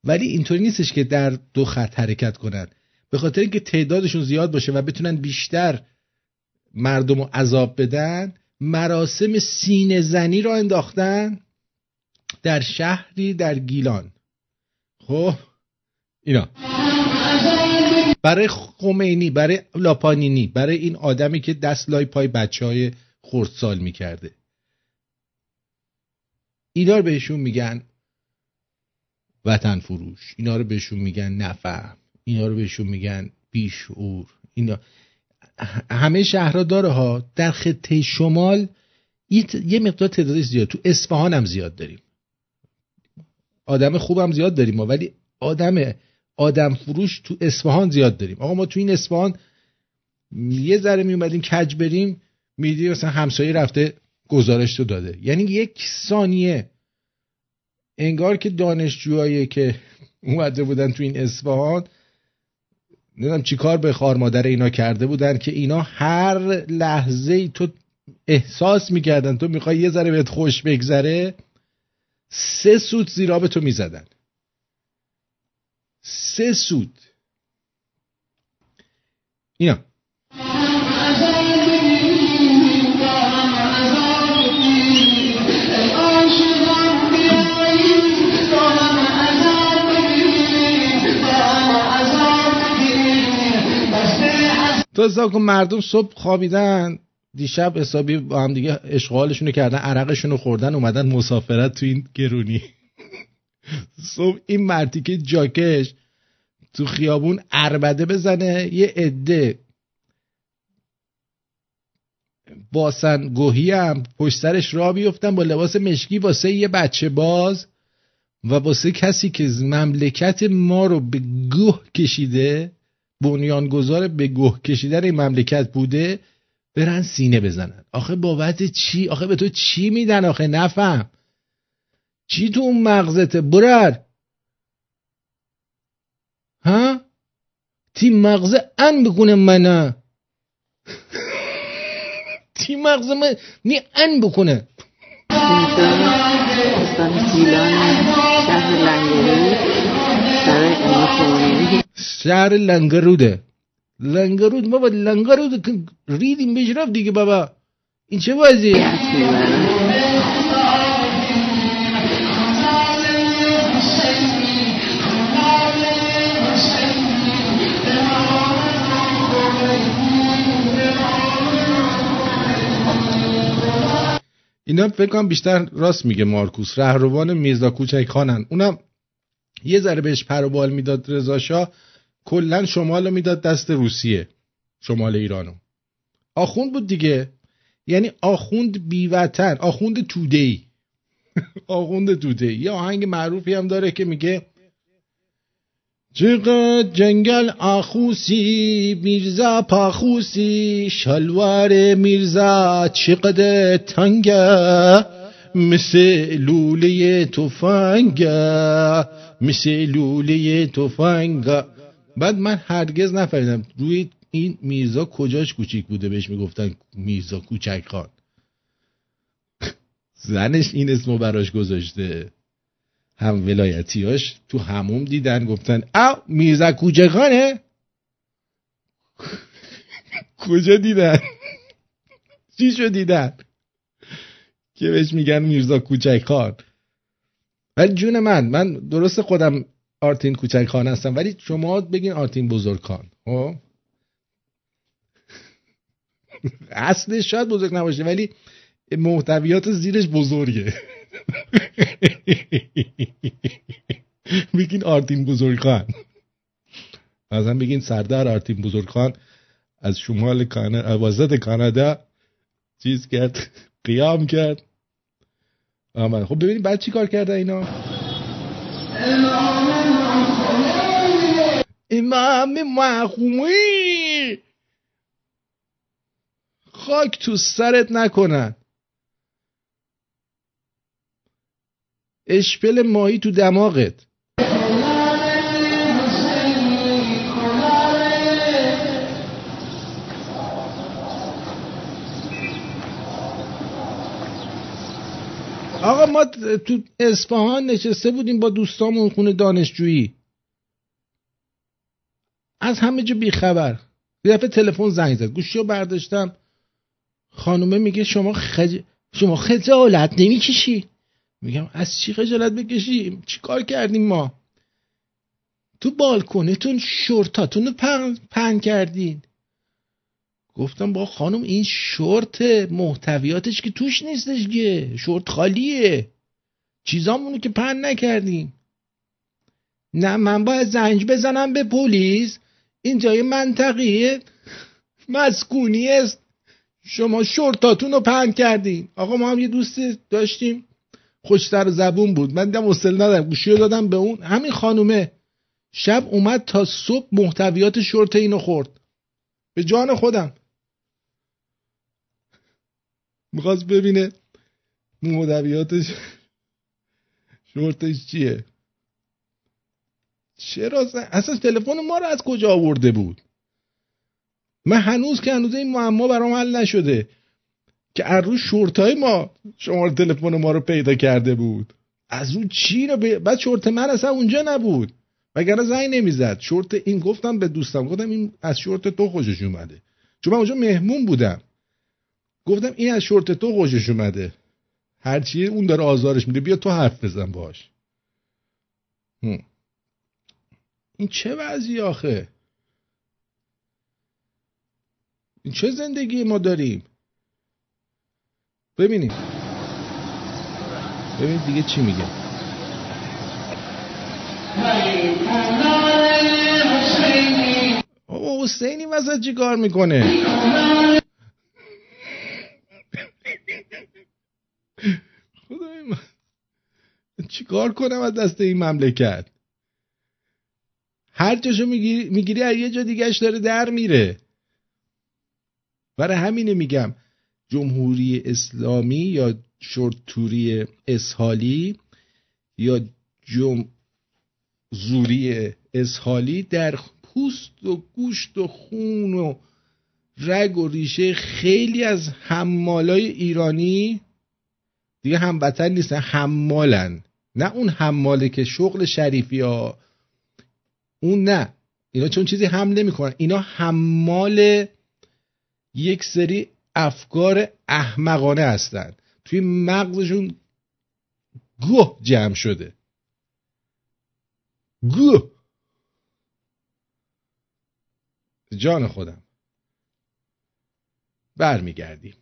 ولی اینطوری نیستش که در دو خط حرکت کنن. به خاطر اینکه تعدادشون زیاد باشه و بتونن بیشتر مردم رو عذاب بدن مراسم سینه زنی را انداختن. در شهری در گیلان. خب اینا. برای خمینی برای لاپانینی برای این آدمی که دست لای پای بچه های خردسال می‌کرده. اینا رو بهشون میگن وطن فروش اینا رو بهشون میگن نفهم. اینا رو بهشون میگن بیشعور. اینا همه شهرها داره ها. در خطه شمال یه مقدار تعدادش زیاد. تو اصفهان هم زیاد داریم. آدم خوبم زیاد داریم ما ولی آدم آدم فروش تو اصفهان زیاد داریم. آقا ما تو این اصفهان یه ذره می اومدیم کج بریم میدی مثلا همسایه رفته گزارش رو داده. یعنی یک ثانیه انگار که دانشجوهایی که اومده بودن تو این اصفهان نمی‌دونم چی کار به خار مادر اینا کرده بودن که اینا هر لحظه ای تو احساس می‌کردن تو می‌خوای یه ذره بهت خوش بگذره. سه سود زیرا به تو می‌زدن. سه سود. اینا. تو حساب مردم صبح خوابیدن. دیشب حسابی با هم دیگه اشغالشون کردن عرقشون رو خوردن اومدن مسافرت تو این گرونی. صبح این مرتی که جاکش تو خیابون اربده بزنه یه عده باسن گوهی هم پشت سرش را بیفتن با لباس مشکی واسه یه بچه باز و واسه کسی که مملکت ما رو به گوه کشیده بنیانگذار به گوه کشیدن این مملکت بوده. برن سینه بزنن. آخه بابت چی؟ آخه به تو چی میدن آخه؟ نفهم. چی تو اون مغزته برر؟ ها؟ تی مغزه ان بکنه منه. تی مغزه من نی ان بکنه شهر لنگروده لنگرود بابا لنگرود ریدیم بهش رفت دیگه بابا. این چه بازی اینا فکر کنم بیشتر راست میگه مارکوس. رهروان میرزا کوچک خانن. اونم یه ذره بهش پروبال می‌داد رضا شاه. کلا شمال رو می‌داد دست روسیه شمال ایرانو. آخوند بود دیگه. یعنی آخوند بیوطن آخوند توده ای آخوند توده ای یه آهنگ معروفی هم داره که میگه چقدر جنگل آخوسی میرزا پاخوسی شلوار میرزا چقدر تنگه مثل لوله تفنگه مثل لوله تفنگه بعد من هرگز نفهمیدم روی این میرزا کجاش کوچیک بوده بهش می‌گفتن میرزا کوچک خان. زنش این اسمو براش گذاشته. هم ولایتیاش تو هموم دیدن گفتن او میرزا کوچکانه کجا دیدن؟ چی شو دیدن؟ که بهش میگن میرزا کوچک خان. ولی جون من من درست خودم آرتین کوچک خان هستم. ولی شما بگین آرتین بزرگ خان. خب؟ اصلش شاید بزرگ نباشه ولی محتویات زیرش بزرگه. بگین آرتین بزرگخان مثلا بگین سردار آرتین بزرگخان از شمال وسط کانادا چیز کرد قیام کرد. آمد. خب ببینید بعد چی کار کرده اینا؟ امام محومی خاک تو سرت نکنن. اشپل ماهی تو دماغت. آقا ما تو اصفهان نشسته بودیم با دوستامون خونه دانشجویی. از همه جا بیخبر. یه دفعه تلفن زنگ زد. گوشی رو برداشتم. خانومه میگه شما خج... شما خجالت نمی‌کشی. میگم از چی خجالت بکشیم چی کار کردیم ما؟ تو بالکنتون شورتاتون رو پن, پن کردین. گفتم با خانم این شورت محتویاتش که توش نیستش که. شورت خالیه. چیزامونو که پن نکردیم. نه من باید زنج بزنم به پلیس. اینجا یه منطقه مسکونی است. شما شورتاتون رو پن کردین. آقا ما هم یه دوست داشتیم. خوشتر زبون بود. من دیدم اصل ندارم. گوشی رو دادم به اون. همین خانومه. شب اومد تا صبح محتویات شورت اینو خورد. به جان خودم. می‌خواست ببینه محتویاتش شورتش چیه. چرا اصلا تلفن ما رو از کجا آورده بود؟ من هنوز که هنوز این معما برام حل نشده که از شورتای ما شماره تلفن ما رو پیدا کرده بود. از اون چی رو ب... بعد شورت من اصلا اونجا نبود. وگرنه زنگ نمی‌زد. شورت این گفتم به دوستم. گفتم این از شورت تو خوشش اومده. چون من اونجا مهمون بودم. گفتم این از شورت تو خوشش اومده. هرچی اون داره آزارش میده. بیا تو حرف بزن باش. این چه وضعی آخه؟ این چه زندگی ما داریم؟ ببینیم. ببینید دیگه چی میگه. او حسینی چی کار می‌کنه. خدای من. چی کار کنم از دست این مملکت؟ هر جاشو می‌گیری می‌گیری از یه جا دیگهش داره در میره. برای همینه میگم جمهوری اسلامی یا شورتوری اسحالی یا جم زوری اسحالی در پوست و گوشت و خون و رگ و ریشه خیلی از حمالای ایرانی دیگه هموطن نیستن حمالن. نه اون حماله که شغل شریفی ها اون نه. اینا چون چیزی حمل نمی‌کنن. اینا حمال یک سری افکار احمقانه هستند توی مغزشون گوه جمع شده. گوه. جان خودم. برمیگردیم.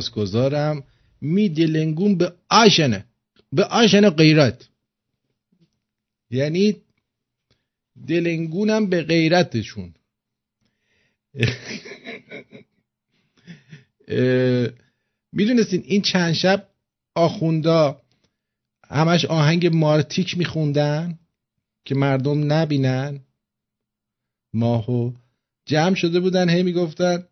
سپاسگزارم. می دلنگون به آشنه به آشنه غیرت. یعنی دلنگونم به غیرتشون. می‌دونستین این چند شب آخوندا همش آهنگ مارتیک میخوندن که مردم نبینن. ماهو جمع شده بودن هی می‌گفتن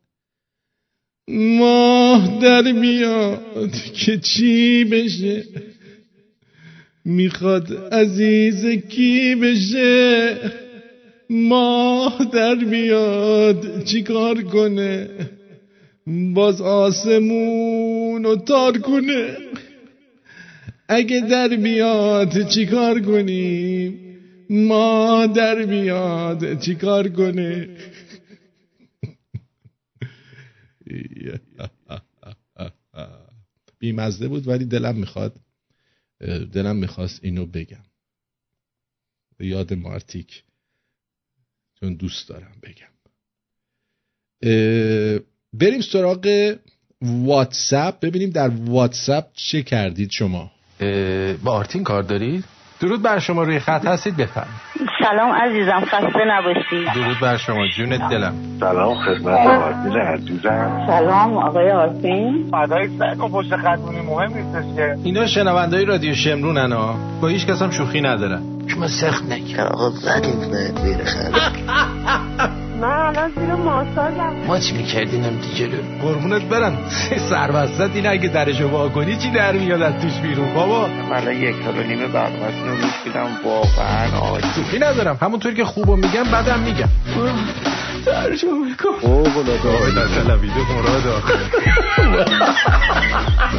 ماه در میاد که چی بشه؟ می‌خواد عزیز کی بشه؟ ماه در میاد چیکار کنه؟ باز آسمون رو تار کنه. اگه در میاد چیکار کنیم؟ ما در میاد چیکار کنه؟ بیمزده بود ولی دلم می‌خواد دلم می‌خواست اینو بگم. یاد مارتیک چون دوست دارم بگم. بریم سراغ واتساپ. ببینیم در واتساپ چه کردید شما. با آرتین کار دارید؟ درود بر شما روی خط هستید بفرم سلام عزیزم خسته نباشید. درود بر شما جونت دلم. سلام خدمت آرتین عزیزم. سلام آقای آرتین. فدای سگ و پشت خطونی مهم نیستش که. اینا شنوندهای رادیو شمرون انا با هیچ کس هم شوخی ندارن. شما سخت نکن آقا زدید نه بیر خرد من الان زیر ماساژم. ما چی می‌کردیم دیگه رو قربونت برم. سربستت این اگه درشو وا کنی چی در میاد از توش بیرون بابا؟ من یک سال و نیمه برنامه‌تون رو گوش میدم واقعا شوخی ندارم. همونطور که خوبو میگم بعدم میگم. ترجمه کن او بلا دایلا تلویده مراد آخه.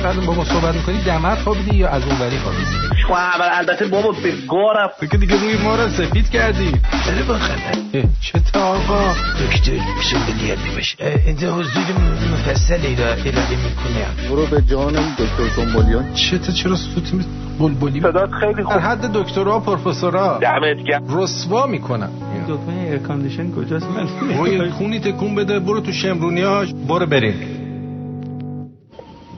بعد با ما صحبت می‌کنی؟ دمت خوابیدی یا از اون وری خوابیدی؟ اول البته بابا به گارم. تو که دیگه روی ما رو سفید کردی. بله خبر چه تا آقا دکتر مسئولیت باشه اینجا حضور مفصلی را ارائه می‌کنم برو به جانم دکتر دنبالیان. چه تا چرا سوت می بلبلی؟ صدات خیلی در خوب. حد دکترا و پروفسورا. دمت گرم. رسوا می‌کنم. دکمه air condition کجاست؟ من خونی تکون بده برو تو شمرونیاش. برو بریم.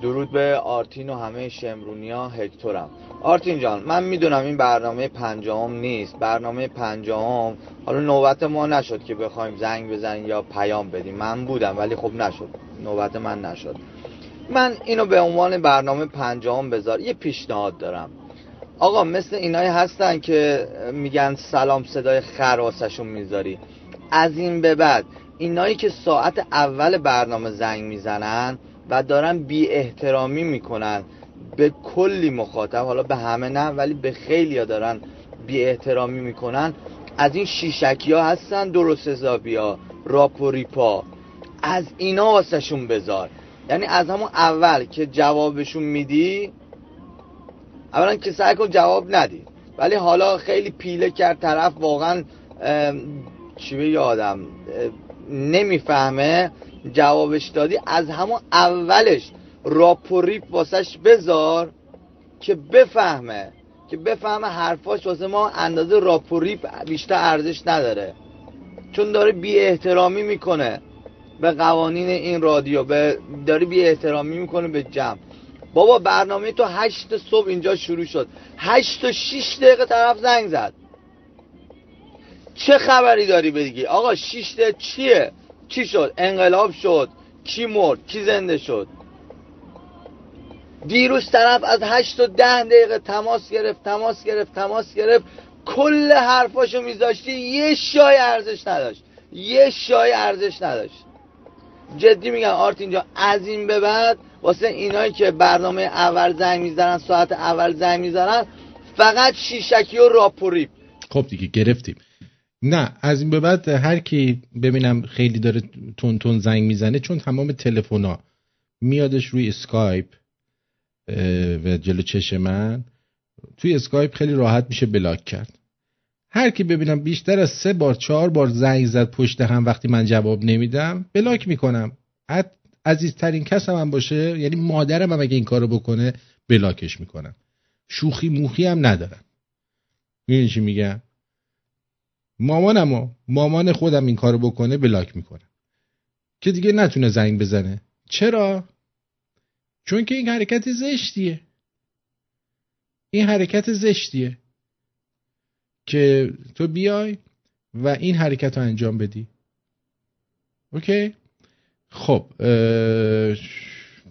درود به آرتین و همه شمرونیا هکتورم. آرتین جان من می‌دونم این برنامه پنجاهم نیست. برنامه پنجاهم حالا نوبت ما نشد که بخوایم زنگ بزنیم یا پیام بدیم. من بودم ولی خب نشد. نوبت من نشد. من اینو به عنوان برنامه پنجاهم بذار. یه پیشنهاد دارم. آقا مثل اینایی هستن که میگن سلام صدای خرواسشون می‌ذاری. از این به بعد اینایی که ساعت اول برنامه زنگ می‌زنن و دارن بی احترامی می‌کنن. به کلی مخاطب حالا به همه نه ولی به خیلی ها دارن بی احترامی می‌کنن. از این شیشکی ها هستن درست حسابی ها راپ و ریپا. از اینا واسه شون بذار. یعنی از همون اول که جوابشون میدی اولا که سعی کن جواب ندی. ولی حالا خیلی پیله کرد طرف واقعا چی به یادم نمی‌فهمه. جوابش دادی از همون اولش راپ و ریپ واسش بذار که بفهمه که بفهمه حرفاش واسه ما اندازه راپ و ریپ بیشتر ارزش نداره. چون داره بی احترامی می‌کنه به قوانین این رادیو به داره بی احترامی می‌کنه به جمع. بابا برنامه تو هشت صبح اینجا شروع شد. هشت و شیش دقیقه طرف زنگ زد. چه خبری داری بگی؟ آقا شیش دقیقه چیه؟ چی شد؟ انقلاب شد. کی مرد؟ کی زنده شد؟ دیروز طرف از هشت و ده دقیقه تماس گرفت تماس گرفت تماس گرفت. کل حرفاشو میذاشتی یه شای ارزش نداشت. یه شاهی ارزش نداشت. جدی میگم آرتین جان از این به بعد واسه اینایی که برنامه اول زنگ می‌زنن ساعت اول زنگ می‌زنن فقط شیشکی و راپوریپ. خب دیگه گرفتیم. نه از این به بعد هر کی ببینم خیلی داره تون تون زنگ می‌زنه چون تمام تلفونا میادش روی اسکایپ و جلو چش من توی اسکایپ خیلی راحت میشه block کرد. هر کی ببینم بیشتر از سه بار چهار بار زنگ زد پشت هم وقتی من جواب نمیدم بلاک می‌کنم. عزیزترین کس هم, باشه یعنی مادرم هم اگه این کارو بکنه بلاکش می‌کنم. شوخی موخی هم ندارم. می‌دونی چی میگم؟ مامانم و مامان خودم این کارو بکنه بلاک می‌کنم که دیگه نتونه زنگ بزنه. چرا؟ چون که این حرکت زشتیه. این حرکت زشتیه. که تو بیای و این حرکت رو انجام بدی. اوکی؟ خب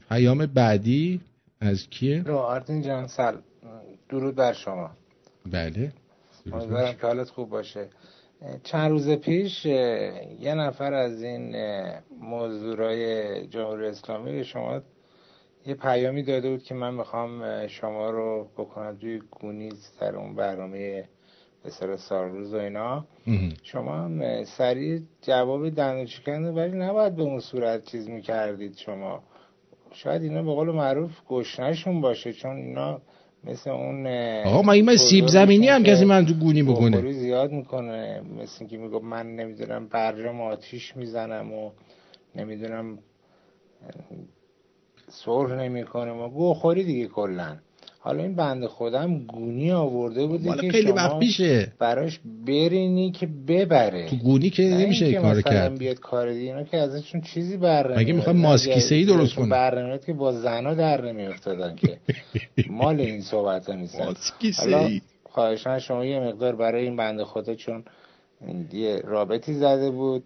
پیام بعدی از کیه؟ رو آرتین جان سل درود بر شما. بله. امیدوارم که حالت خوب باشه. چند روز پیش یه نفر از این موضوعای جمهوری اسلامی به شما یه پیامی داده بود که من می‌خوام شما رو بکنم توی گونیز در اون برنامه به سر سالروز و اینا. شما هم سریع جواب دندون ولی نباید به اون صورت چیز می‌کردید شما. شاید اینا به قول معروف گشنشون باشه چون اینا مثل اون آقا ما این سیب زمینی هم کسی من تو گونی بکنه. زیاد می‌کنه. مثل که میگو من نمی‌دونم برجام آتیش می‌زنم و نمی‌دونم صلح نمی‌کنه. ما گوخوری دیگه کلا. حالا این بند خودم گونی آورده بوده که خیلی شما وقت پیشه. براش برینی که ببره. تو گونی که نمیشه کار کرد. بیاد کار دیگه اینا که ازشون چیزی بر مگه می‌خوام ماسکیسه ای درست کنه؟ برنامه که با زنا در نمیافتادن که. مال این صحبت ها نیستن ماسکیسه خواهشان شما یه مقدار برای این بند خدا چون یه رابطی زده بود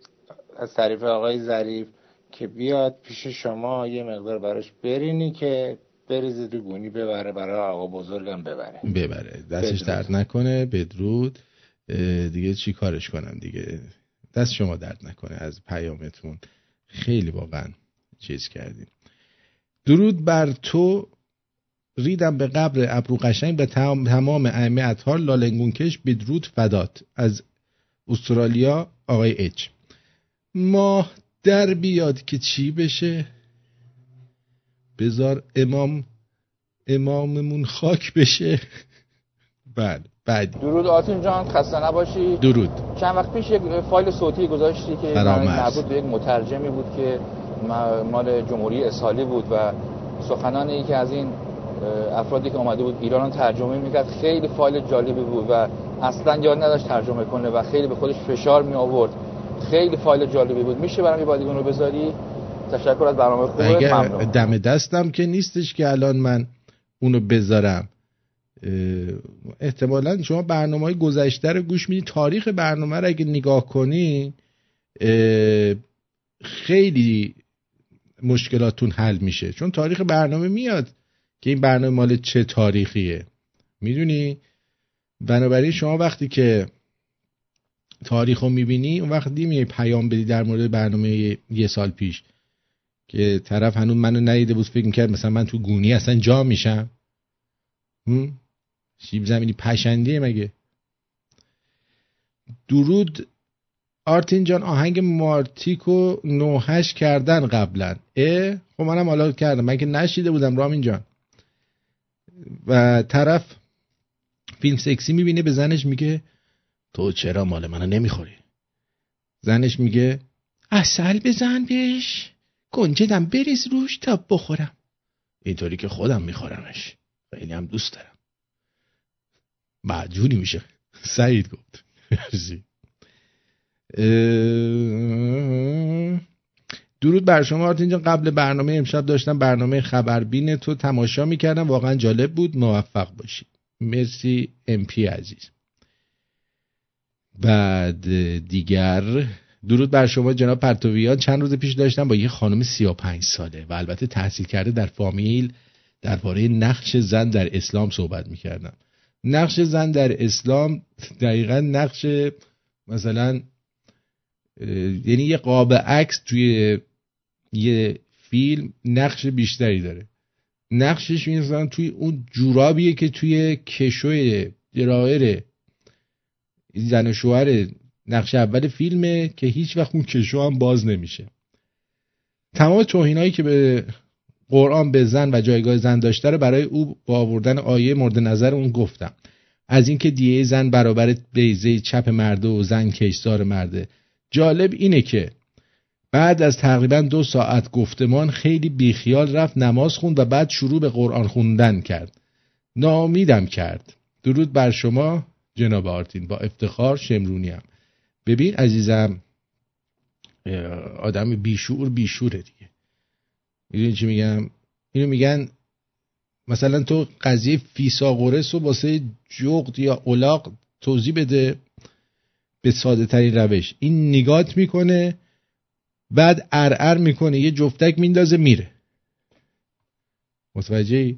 از طریف آقای ظریف که بیاد پیش شما یه مقدار براش برینی که بریزه تو گونی ببره برای آقا بزرگم ببره. ببره. دستش درد نکنه بدرود. دیگه چی کارش کنم دیگه؟ دست شما درد نکنه. از پیامتون خیلی واقعا چیز کردیم. درود بر تو. ریدم به قبر ابرو قشنگ به تمام ائمه اطهار. لالنگون کش بدرود فدات. از استرالیا آقای اچ. ماه در بیاد که چی بشه؟ بذار امام اماممون خاک بشه. بله بعدی. درود آتون جان خسته نباشی. درود. چند وقت پیش یک فایل صوتی گذاشتی که مربوط به یک مترجمی بود که مال جمهوری اسحالی بود و سخنانی که از این افرادی که اومده بود ایران ترجمه می‌کرد خیلی فایل جالبی بود و اصلا یاد نداشت ترجمه کنه و خیلی به خودش فشار می آورد خیلی فایل جالبی بود. میشه برام یه بادیگون رو بذاری؟ تشکر از برنامه خوبه ممنون. دم دستم که نیستش که الان من اونو بذارم. احتمالا شما برنامه های گذشته رو گوش میدی. تاریخ برنامه رو اگه نگاه کنی خیلی مشکلاتون حل میشه. چون تاریخ برنامه میاد که این برنامه مال چه تاریخیه. می‌دونی؟ بنابراین شما وقتی که تاریخ رو می‌بینی اون وقت میای پیام بدی در مورد برنامه یه سال پیش. که طرف هنوز منو ندیده بود فکر می‌کرد مثلا من تو گونی اصلا جا میشم. شیب زمینی پشندیه مگه؟ درود. آرتین جان آهنگ مارتیکو نوهش کردن قبلا اه؟ خب منم حالا کردم. من که نشیده بودم رامین جان. و طرف فیلم سکسی می‌بینه به زنش میگه تو چرا مال منو نمی‌خوری؟ زنش میگه اصل بزن بهش. گنجدم بریز روش تا بخورم. اینطوری که خودم میخورمش. خیلی هم دوست دارم. معجونی میشه. سعید گفت. درود بر شما آرتین جان. قبل برنامه امشب داشتم برنامه خبربین تو تماشا می‌کردم. واقعا جالب بود. موفق باشی. مرسی امپی عزیز. بعد دیگر درود بر شما جناب پرتویان. چند روز پیش داشتم با یه خانم 35 ساله و البته تحصیل کرده در فامیل درباره نقش زن در اسلام صحبت می‌کردم. نقش زن در اسلام دقیقا نقش مثلا یعنی یه قاب عکس توی یه فیلم نقش بیشتری داره. نقشش مثلا توی اون جورابیه که توی کشوی جرایر زن و شوهر نقش اول فیلمه که هیچ وقت اون کشو هم باز نمیشه. تمام توهینایی که به قرآن به زن و جایگاه زن داشته رو برای او با آوردن آیه مورد نظر اون گفتم. از اینکه دیه زن برابر بیزه چپ مرده و زن کشدار مرده. جالب اینه که بعد از تقریبا دو ساعت گفتمان خیلی بیخیال رفت نماز خوند و بعد شروع به قرآن خوندن کرد. نامیدم کرد. درود بر شما جناب آرتین. با افتخار شمرونیم ببین عزیزم آدم بیشور بیشوره دیگه. می‌دونی چی میگم؟ اینو میگن مثلا تو قضیه فیساغورس رو واسه جغد یا اولاق توضیح بده به ساده ترین روش. این نگات می‌کنه بعد ارعر می‌کنه یه جفتک میندازه میره. متوجه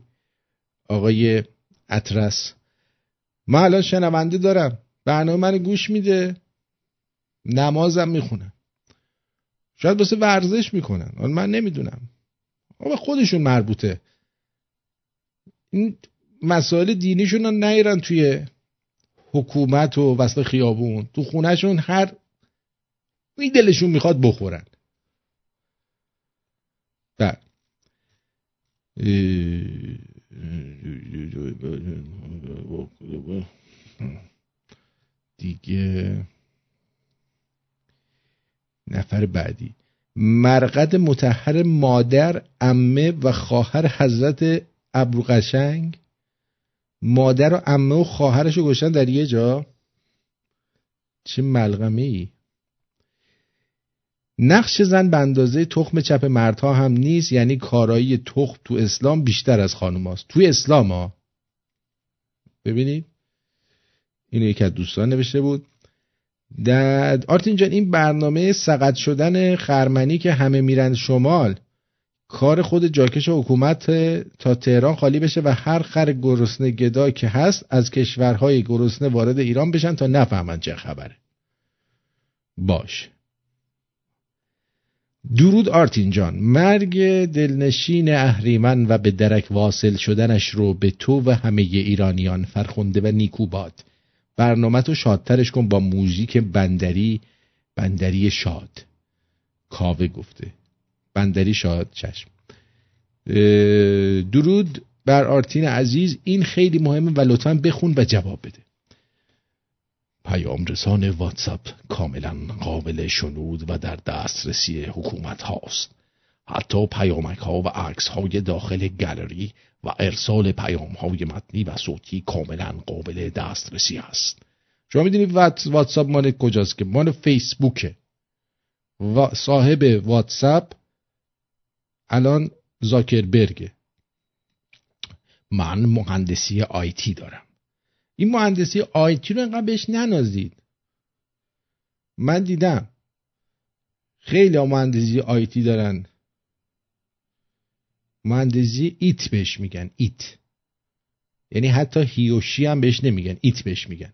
آقای اطرس. من الان شنونده دارم. برنامه من گوش میده. نمازم می‌خونم شاید واسه ورزش می‌کنن. من نمی‌دونم. به خودشون مربوطه. این مسائل دینیشون رو نیرن توی حکومت و وسط خیابون. تو خونهشون هر می دلشون می‌خواد بخورن. بله. دیگه نفر بعدی. مرقد متحر مادر امه و خواهر حضرت ابروقشنگ مادر و امه و خواهرش رو گشتن در یه جا. چه ملغمه ای نقش زن به اندازه تخم چپ مردها هم نیست یعنی کارایی تخم تو اسلام بیشتر از خانم هاست. تو اسلام ها. ببینید. اینو یکی از دوستان نوشته بود. در آرتین جان این برنامه سقط شدن خرمنی که همه میرن شمال کار خود جاکش حکومت تا تهران خالی بشه و هر خر گرسنه گدا که هست از کشورهای گرسنه وارد ایران بشن تا نفهمن چه خبره. باش. درود آرتین جان. مرگ دلنشین اهریمن و به درک واصل شدنش رو به تو و همه ایرانیان فرخنده و نیکو باد. برنامه تو شادترش کن با موزیک بندری بندری شاد. کاوه گفته. بندری شاد چشم. درود بر آرتین عزیز. این خیلی مهمه و لطفا بخون و جواب بده. پیام رسان واتساپ کاملا قابل شنود و در دسترسی حکومت هاست. حتی پیامک ها و عکس های داخل گالری و ارسال پیام های متنی و صوتی کاملا قابل دسترسی است شما می‌دونید واتساپ مال کجاست که؟ مال فیسبوکه. و صاحب واتساپ الان زاکربرگه. من مهندسی آیتی دارم. این مهندسی آیتی رو انقدر بهش ننازید. من دیدم خیلی مهندسی آیتی دارن. مهندسی ایت بهش میگن ایت. یعنی حتی هیوشی هم بهش نمیگن ایت بهش میگن.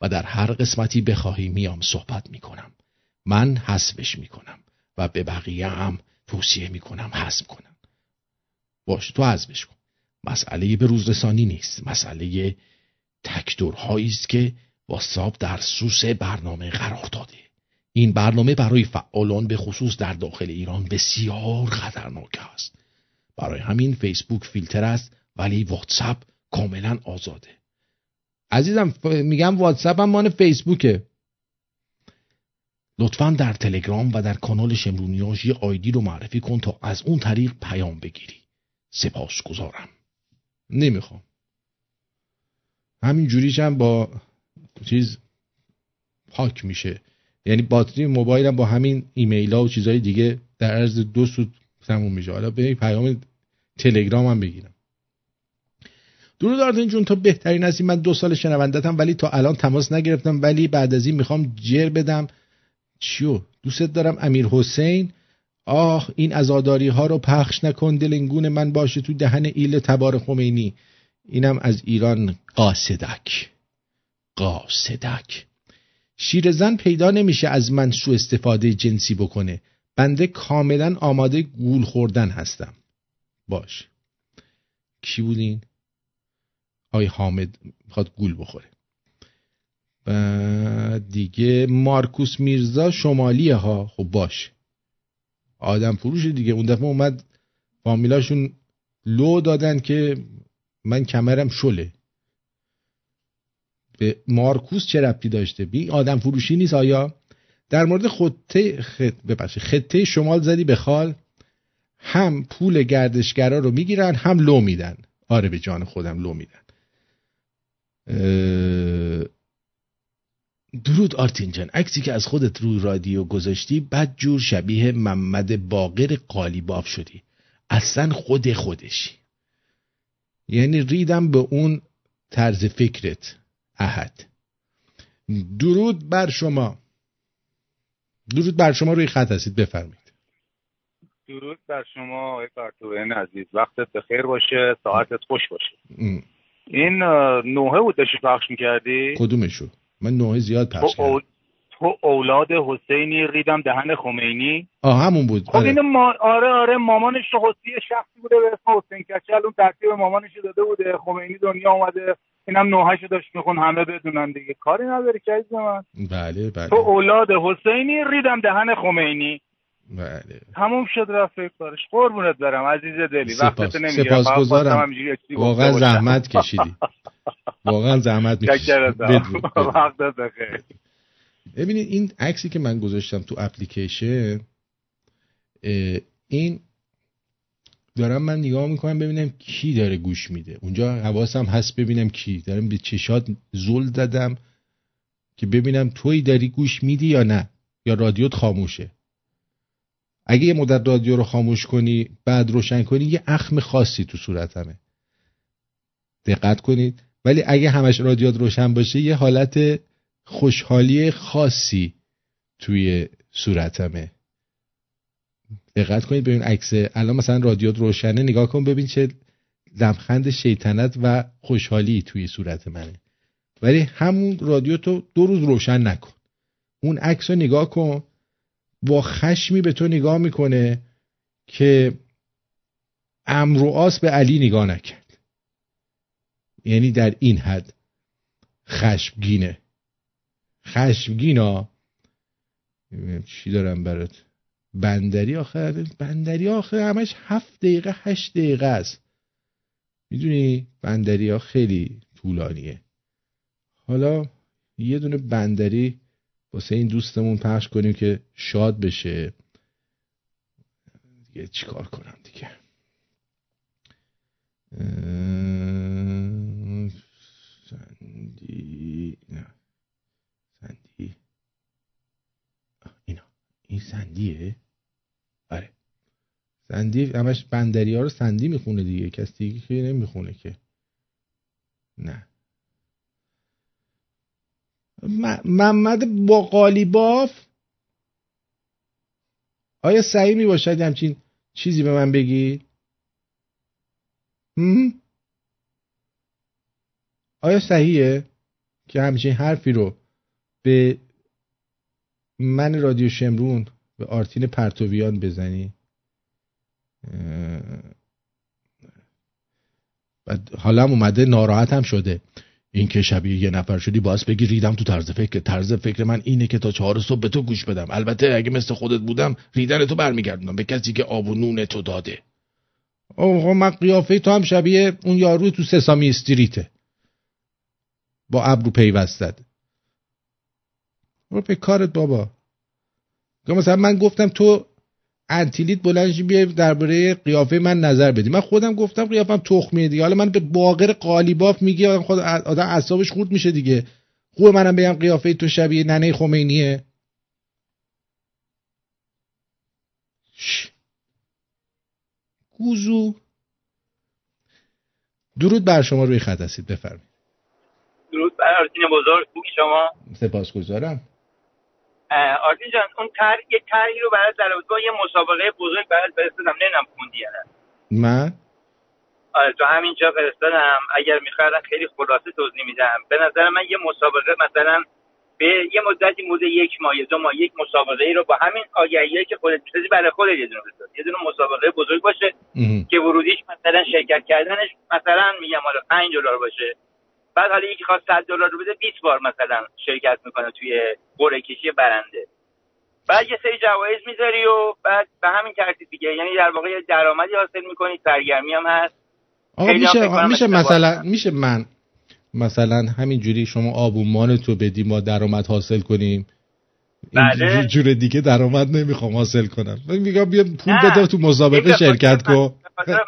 و در هر قسمتی بخواهی میام صحبت می‌کنم. من حسبش می‌کنم و به بقیه هم توصیه می‌کنم حسب کنم. باش تو حذفش کن. مسئله به روزرسانی نیست. مسئله تکدورهایی است که واتساپ در سوس برنامه قرار داده. این برنامه برای فعالان به خصوص در داخل ایران بسیار خطرناک است. برای همین فیسبوک فیلتر است ولی واتساپ کاملا آزاده. عزیزم میگم واتساپ هم مان فیسبوکه. لطفا در تلگرام و در کانال شمرونیاش یه آیدی رو معرفی کن تا از اون طریق پیام بگیری. سپاس گذارم. نمی‌خوام. همین جوریش هم با چیز پاک میشه. یعنی باتری موبایلم با همین ایمیل ها و چیزهای دیگه در عرض دو سود تموم میشه. حالا به پیام تلگرام هم بگیرم. درود آرتین جون تو بهترین هستی. من دو سال شنوندتم ولی تا الان تماس نگرفتم. ولی بعد از این می‌خوام جر بدم. چیو؟ دوستت دارم امیر حسین. آه این ازاداری ها رو پخش نکن دلنگون من باشه تو دهن ایل تبار خمینی. اینم از ایران. قاصدک. قاصدک. شیرزن پیدا نمیشه از من سو استفاده جنسی بکنه. بنده کاملا آماده گول خوردن هستم. باش. کی بودین؟ آی حامد می‌خواد گول بخوره. و دیگه مارکوس میرزا شمالیه ها. خب باش. آدم فروش دیگه. اون دفعه اومد فامیلاشون لو دادن که من کمرم شله. به مارکوس چه ربطی داشته؟ بی آدم فروشی نیست آیا؟ در مورد خطه خط... خطه شمال زدی به خال هم پول گردشگرا رو می‌گیرن هم لو میدن. آره به جان خودم لو میدن. درود آرتین جان عکسی که از خودت روی رادیو گذاشتی بد جور شبیه محمد باقر قالیباف شدی. اصلا خود خودشی. یعنی ریدم به اون طرز فکرت احد. درود بر شما. درود بر شما روی خط هستید. بفرمایید. درود بر شما آقای کارتوین عزیز. وقتت بخیر باشه ساعتت خوش باشه. ام. این نوحه بود داشتی پخش می‌کردی؟ کدومشو؟ من نوحه زیاد پخش تو, تو اولاد حسینی ریدم دهن خمینی. آه همون بود. خب این ما... آره آره مامانش حسی شخصی بوده به اسم حسین کچل اون ترتیب مامانش داده بوده. خمینی دنیا اومده اینم نوحهشو داشت میخون همه بدونن دیگه. کاری نداری که من. بله بله. تو اولاد حسینی ریدم دهن خمینی. بله. تموم شد رفت کارش. قربونت برم عزیز دلی. وقتت نمی‌گیرم. سپاسگزارم واقعا زحمت کشیدی. واقعا زحمت میکشیدی. وقتت بخیر. ببینید این عکسی که من گذاشتم تو اپلیکیشن این دارم من نگاه می‌کنم ببینم کی داره گوش میده. اونجا حواسم هست ببینم کی. دارم به چشات زل دادم که ببینم توی داری گوش میدی یا نه یا رادیوت خاموشه. اگه یه مدت رادیو رو خاموش کنی بعد روشن کنی یه اخم خاصی تو صورتمه. دقت کنید. ولی اگه همش رادیوت روشن باشه یه حالت خوشحالی خاصی توی صورتمه. دقت کنید ببین عکس الان مثلا رادیوت روشنه نگاه کن ببین چه لبخند شیطنت و خوشحالی توی صورت منه. ولی همون رادیو تو دو روز روشن نکن. اون عکس رو نگاه کن. با خشمی به تو نگاه می‌کنه که امر و آس به علی نگاه نکرد. یعنی در این حد خشمگینه. خشمگینا چی دارم برات. بندری آخر بندری آخر همش هفت دقیقه هشت دقیقه است. می‌دونی بندری ها خیلی طولانیه. حالا یه دونه بندری واسه این دوستمون پخش کنیم که شاد بشه. دیگه چیکار کنم دیگه؟ سندی نه سندی اینا این سندیه؟ آره. سندی همش بندری ها رو سندی می‌خونه دیگه. کسی دیگه که نمی‌خونه که. نه. محمد با قالیباف آیا صحیح می باشد همچین چیزی به من بگی؟ هم؟ آیا صحیحه که همچین حرفی رو به من رادیو شمرون به آرتین پرتویان بزنی؟ حالا هم اومده ناراحت هم شده. این که شبیه یه نفر شدی باز بگی ریدم تو طرز فکر. طرز فکر من اینه که تا چهار صبح به تو گوش بدم. البته اگه مثل خودت بودم ریدن تو برمیگردونم به کسی که آب و نون تو داده. اوه من قیافه تو هم شبیه اون یارو تو سسامی استریته. با ابرو پیوستد. برو به کارت بابا. مثلا من گفتم تو انتیلیت بلند بیای درباره قیافه من نظر بدی. من خودم گفتم قیافم تخمیه دیگه. حالا من به باقر قالیباف میگی خود آدم اعصابش خورد میشه دیگه. خوبه منم بگم قیافه تو شبیه ننه خمینیه. گوزو. درود بر شما روی خط هستید بفرمایید. درود بر بزرگ شما؟ سپاسگزارم. آرتین جان اون تر یه طرحی رو برای در با یه مسابقه بزرگ برات فرستادم نمی‌دونم خوندی من؟ آره تو همینجا فرستادم. اگر میخوادم خیلی خلاصه توضیح میدم. به نظر من یه مسابقه مثلا به یه مدتی مورد یک ماه دو ماه یک مسابقه ای رو با همین آگهی که خودت می‌سازی برای خودت یه دونه بساز یه دونه مسابقه بزرگ باشه که ورودیش مثلا شرکت کردنش مثلا میگم حالا 5 دلار باشه. بعد حالا یکی خواست 100 دلار رو بده 20 بار مثلا شرکت می‌کنه توی قرعه کشی برنده. بعد یه سری جوایز می‌ذاری و بعد به همین ترتیب دیگه یعنی در واقع درآمدی حاصل می‌کنی سرگرمی هم هست. آقا میشه میشه مثلا میشه من مثلا همینجوری شما آبومان تو بدی ما درآمد حاصل کنیم. بله. جور دیگه درآمد نمی‌خوام حاصل کنم. میگم بیا پول بده تو مسابقه شرکت کن.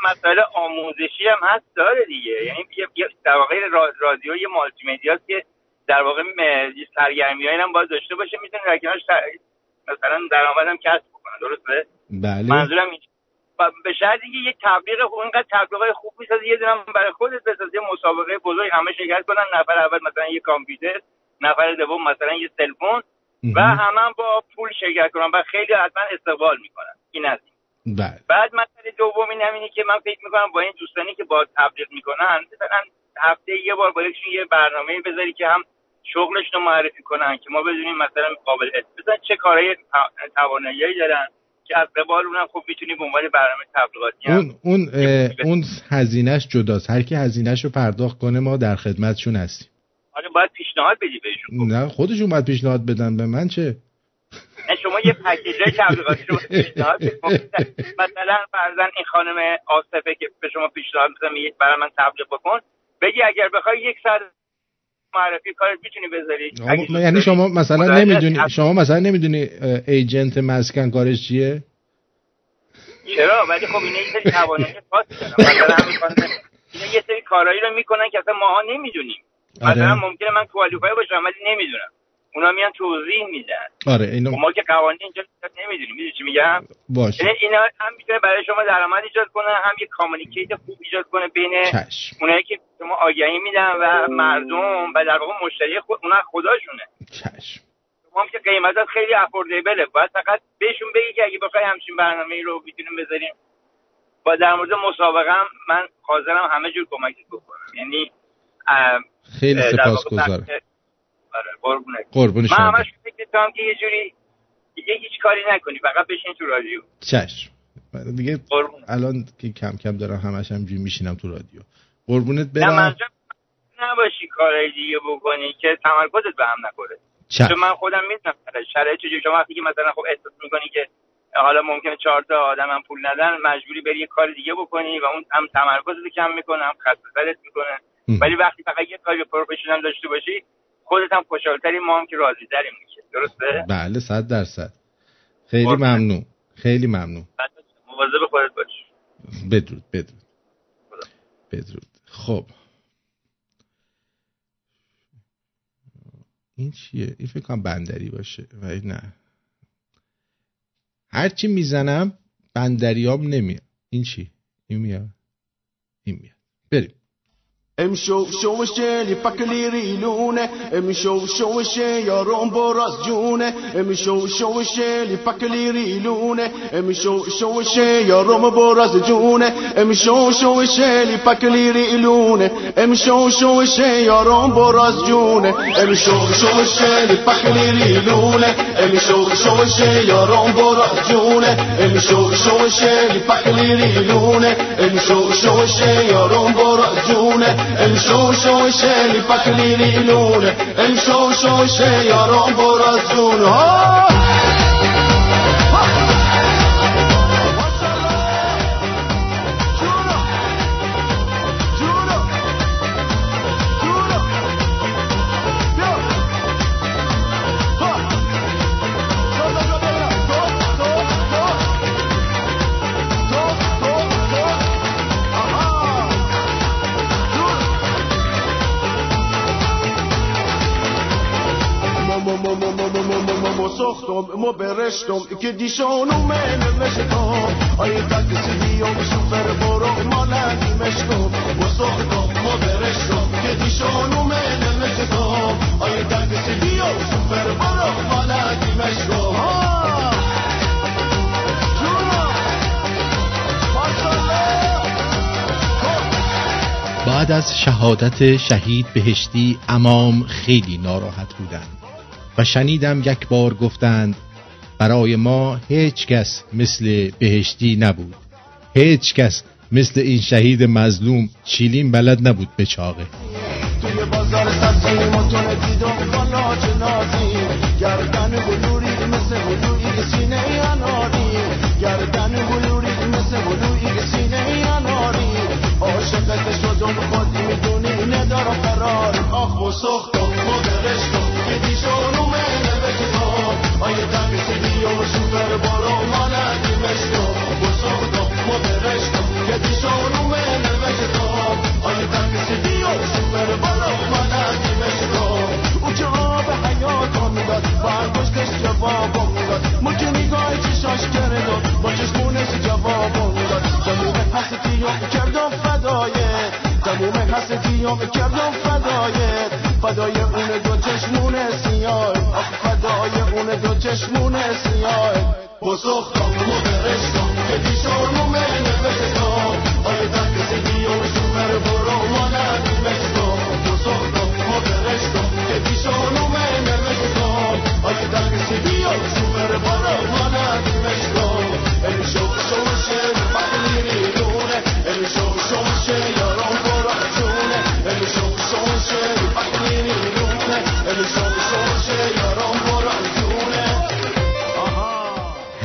مسئله آموزشی هم هست داره دیگه. یعنی در واقع رادیو یه مالتی مدیاست که در واقع سرگرمی هم باید داشته باشه می‌تونه در کنارش مثلا درآمدم کسب بکنه درسته؟ بله. منظورم این به شرطی که یه تبلیغ خوب اینقدر تبلیغای خوب می‌سازی یه دونم برای خودت بسازی یه مسابقه بزرگ همه شرکت کنن نفر اول مثلا یه کامپیوتر نفر دوم مثلا یه تلفن و همه هم با پول شرکت کنن و خیلی حتما استقبال می‌کنن. این از این. بله. بعد مسئله دوم این همینه که من فکر می‌کنم با این دوستانی که با تبلیغ می‌کنن مثلا هفته یه بار با یکشون یه برنامه بذاری که هم شغلشون رو معرفی کنن که ما بدونیم مثلا قابل مثلا چه کارهای توانایی دارن که از قبال اونم خب می‌تونیم به عنوان برنامه تبلیغاتی هم اون اون اون هزینهش جداست. هر کی هزینهش رو پرداخت کنه ما در خدمتشون هستیم. حالا باید پیشنهاد بدی بهشون. نه خودشون باید پیشنهاد بدن. به من چه؟ شما یه پکیج تبلیغاتی رو پیشنهاد. مثلا فرضاً این خانم آصفه که به شما پیشنهاد می‌کنه میگه برای من تبلیغ بکن. بگی اگر بخوای یک ساعت معرفی کارت می‌تونی بذاری. یعنی شما مثلا نمی‌دونی؟ شما مثلا نمی‌دونی ایجنت مسکن کارش چیه؟ چرا؟ ولی خب اینا یه سری خاصی دارن. اینا یه سری کارهایی رو می‌کنن که اصلا ماها نمی‌دونیم. آره. مثلا ممکنه من کوالیفای باشم ولی نمی‌دونم. اونا میان توضیح میدن. آره اینو خب ما که قوانین اینجا نمی‌دونیم می‌دونی چی میگم؟ باشه. یعنی اینا هم می‌تونه برای شما درآمد ایجاد کنه هم یه کامیونیکیت خوب ایجاد کنه بین چشم. اونایی که شما آگهی میدن و مردم و در واقع مشتری خود اونا خداشونه چشم. شما هم که قیمتات خیلی افوردیبله. باید فقط بهشون بگی که اگه بخوای همچین برنامه رو می‌تونیم بذاریم. با در مورد مسابقه هم من حاضرم همه جور کمکت بکنم. یعنی خیلی سپاسگزارم. آره قربونت. قربون من شما. همش فکر که یه جوری دیگه هیچ کاری نکنی فقط بشین تو رادیو. چشم. دیگه الان که کم کم دارم همش همجوری میشینم تو رادیو. قربونت نه برم. نباشی کارهای دیگه بکنی که تمرکزت به هم نخوره. چون من خودم می‌دونم شرایط چجوری. شما وقتی که مثلا خب احساس می‌کنی که حالا ممکنه چهار تا آدم هم پول ندن مجبوری بری یه کار دیگه بکنی و اون هم تمرکزت کم می‌کنه هم خسته می‌کنه. ولی وقتی فقط یه کاری پروفشنال داشته باشی خودت هم خوشحالتری ما هم که راضی تریم میشه درسته؟ بله صد درصد. خیلی قربونت. ممنون. خیلی ممنون. مواظب خودت باش. بدرود بدرود. بدرود. خب. این چیه؟ این فکر کنم بندری باشه ولی نه. هرچی می‌زنم بندریام نمیاد. این چی؟ این میاد؟ این میاد. بریم. امشو شوشه لیپکلی ریلونه امشو شوشه یارم براز جونه امشو شوشه لیپکلی ریلونه امشو شوشه یارم براز جونه امشو شوشه لیپکلی ریلونه امشو شوشه یارم براز جونه امشو شوشه لیپکلی ریلونه امشو شوشه یارم براز جونه امشو شوشه لیپکلی ریلونه امشو شوشه یارم براز جونه امشوا شوشة لفاكرين يقولولي امشوا شوشة يا رب ورسول برشتم که دیشانو من مشتم آیه تاکسی بیام سوپر برو ما ندیمشتم ما ساختم ما برشتم که دیشانو من مشتم آیه تاکسی بیام سوپر برو ما ندیمشتم بعد از شهادت شهید بهشتی امام خیلی ناراحت بودند. و شنیدم یک بار گفتند برای ما هیچ کس مثل بهشتی نبود. هیچ کس مثل این شهید مظلوم چیلین بلد نبود به چاقه توی بازار سبزی موتون دیدم بالا جنازی گردن بلوری مثل بلوری سینه اناری. گردن بلوری مثل بلوری سینه اناری. عاشقت شدم خود می‌دونی ندارم قرار. آخ و سختم مدرشتم per برو مانه دیمشتو بسودو مدرشتو که دیشونو من نوشتو آیا تکسی دیو سپر برو مانه دیمشتو او جواب حیاتو می‌داد برگشتش جوابو می‌داد. ما که نگاه چشاش کردم با چشمونش جوابو می‌داد. زمین حسیتی کردم فدایه فدایت فدای اون دو چشمون سیاه فدای اون دو چشمون سیاه پاسخ و برشتم که دیشانو من بشتم آیه دست سیدی و شمر برو مانه بشتم پاسخ و برشتم که دیشانو من بشتم آیه دست سیدی و شمر برو مانه بشتم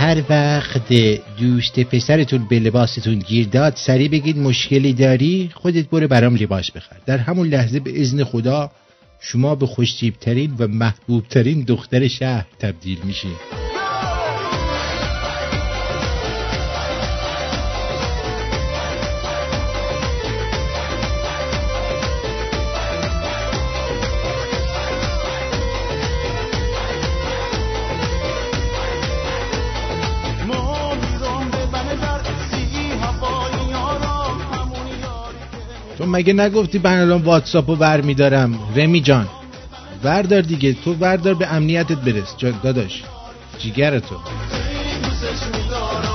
هر وقت دوست پسرتون به لباستون گیر داد سریع بگید مشکلی داری؟ خودت برو برام لباس بخر. در همون لحظه به اذن خدا شما به خوشتیبترین و محبوبترین دختر شهر تبدیل میشین مگه نگفتی من الان واتساپو برمیدارم؟ رمی جان بردار دیگه تو بردار به امنیتت برس. داداش جیگر تو. میدارم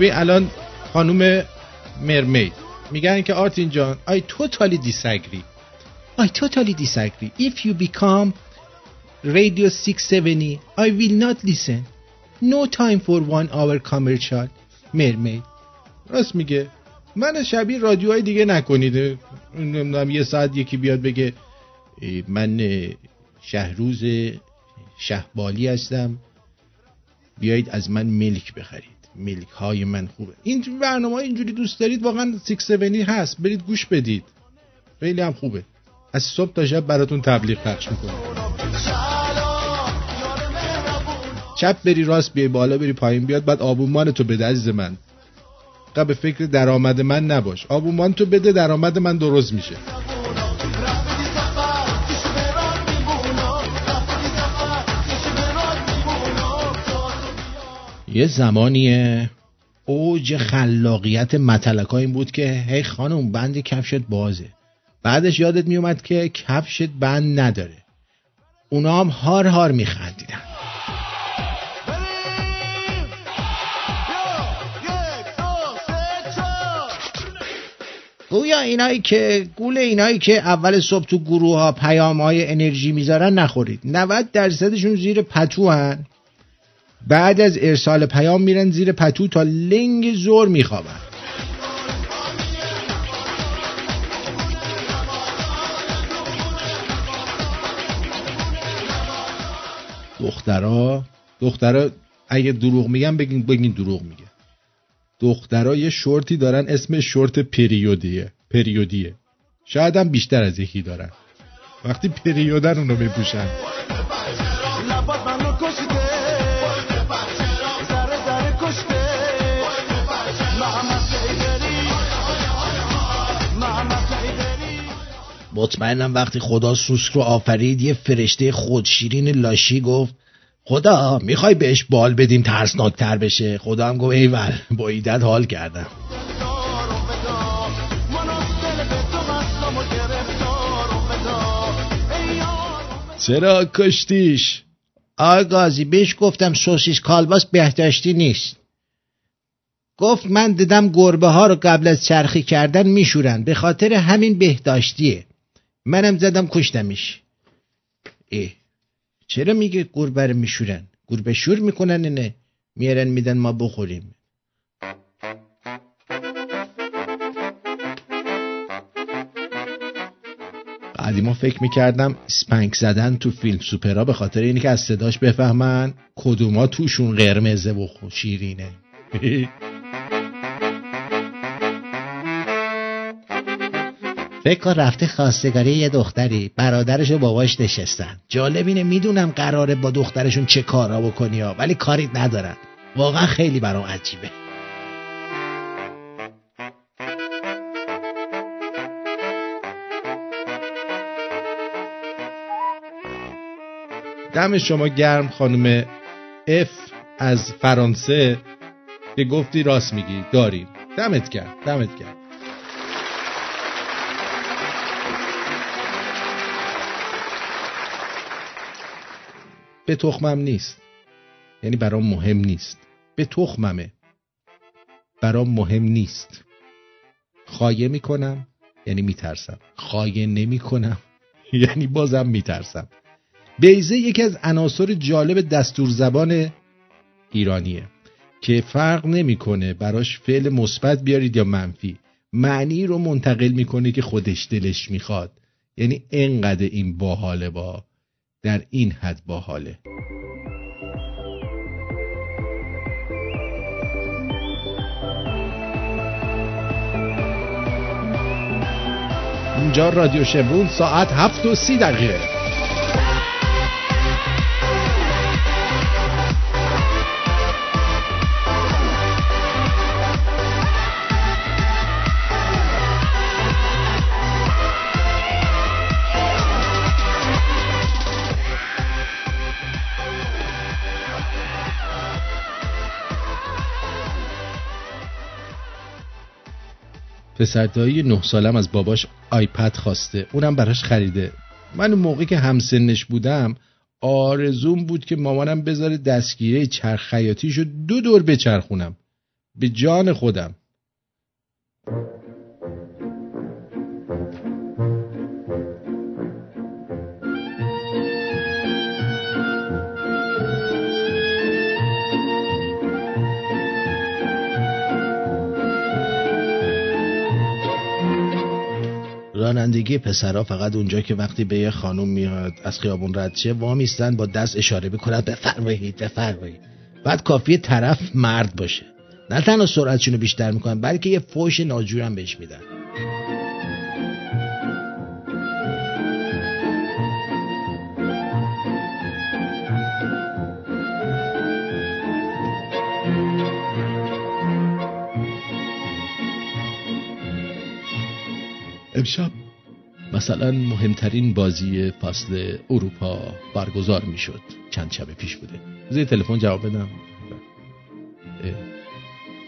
ببین الان خانوم مرمید. میگن که آرتین جان I totally disagree I totally disagree if you become radio 670 I will not listen. No time for one hour commercial. مرمید. راست میگه. من شبیه رادیوهای دیگه نکنید. نمی‌دونم یه ساعت یکی بیاد بگه من شهروز شهبالی هستم. بیایید از من ملک بخرید. ملک های من خوبه. این برنامه های اینجوری دوست دارید واقعا 670 هست. برید گوش بدید. خیلی هم خوبه. از صبح تا شب براتون تبلیغ پخش می‌کنه چپ بری راست بیای بالا بری پایین بیاد بعد آبومان تو بده عزیز من. قبل فکر درآمد من نباش. آبومان تو بده درآمد من درست میشه. یه زمانی اوج خلاقیت متلک این بود که هی خانم بند کفشت بازه. بعدش یادت میومد که کفشت بند نداره. اونا هم هار هار میخندیدن. گویا اینایی که گول اینایی که اول صبح تو گروه ها پیام های انرژی می‌ذارن نخورید. 90 درصدشون زیر پتو هن. بعد از ارسال پیام میرن زیر پتو تا لنگ زور میخوابن. دخترا دخترا اگه دروغ میگن بگین بگین دروغ میگه. دخترا یه شورتی دارن اسم شورت پریودیه. پریودیه. شاید هم بیشتر از یکی دارن. وقتی پریودن اونو میپوشن. مطمئنم وقتی خدا سوسک رو آفرید یه فرشته خودشیرین لاشی گفت خدا می‌خوای بهش بال بدیم ترسناکتر بشه؟ خدا هم گفت ایول با ایدت حال کردم. چرا کشتیش؟ آقازی بهش گفتم سوسیس کالباس بهداشتی نیست. گفت من دیدم گربه ها رو قبل از چرخی کردن میشورن به خاطر همین بهداشتیه. منم زدم کشتمش. اه چرا میگه گربه رو میشورن؟ گربه شور می‌کنن نه میارن میدن ما بخوریم. قدیما فکر می‌کردم سپنک زدن تو فیلم سوپرا به خاطر اینه که از صداش بفهمن کدوما توشون قرمزه و شیرینه. فکر کن رفته خواستگاری یه دختری. برادرش و باباش نشستن. جالب اینه می‌دونم قراره با دخترشون چه کارا بکنی ها ولی کاری ندارن. واقعا خیلی برام عجیبه. دم شما گرم خانم اف از فرانسه به گفتی راست میگی. داریم دمت گرم دمت گرم. به تخمم نیست. یعنی برام مهم نیست. به تخممه. برام مهم نیست. خایه می‌کنم یعنی میترسم. خایه نمی‌کنم یعنی بازم میترسم. بیزه یکی از عناصر جالب دستور زبان ایرانیه که فرق نمی‌کنه براش فعل مثبت بیارید یا منفی. معنی رو منتقل می‌کنه که خودش دلش می‌خواد. یعنی انقدر این باحاله با در این حد باحاله. اینجا رادیو شمرون ساعت هفت و سی دقیقه. پسردایی نه سالم از باباش آیپد خواسته. اونم براش خریده. من اون موقع که همسنش بودم آرزوم بود که مامانم بذاره دستگیره چرخ خیاطیشو دو دور بچرخونم. به جان خودم. رانندگی پسرا فقط اونجا که وقتی به یه خانم میاد از خیابون رد شه وامیستن با دست اشاره بکنن بفرمایید بفرمایید. بعد کافی طرف مرد باشه. نه تنها سرعتشون رو بیشتر می‌کنن بلکه یه فوش ناجورم بهش میدن. امشب مثلا مهمترین بازی فصل اروپا برگزار می‌شد. چند شب پیش بوده. زیر تلفن جواب بدم.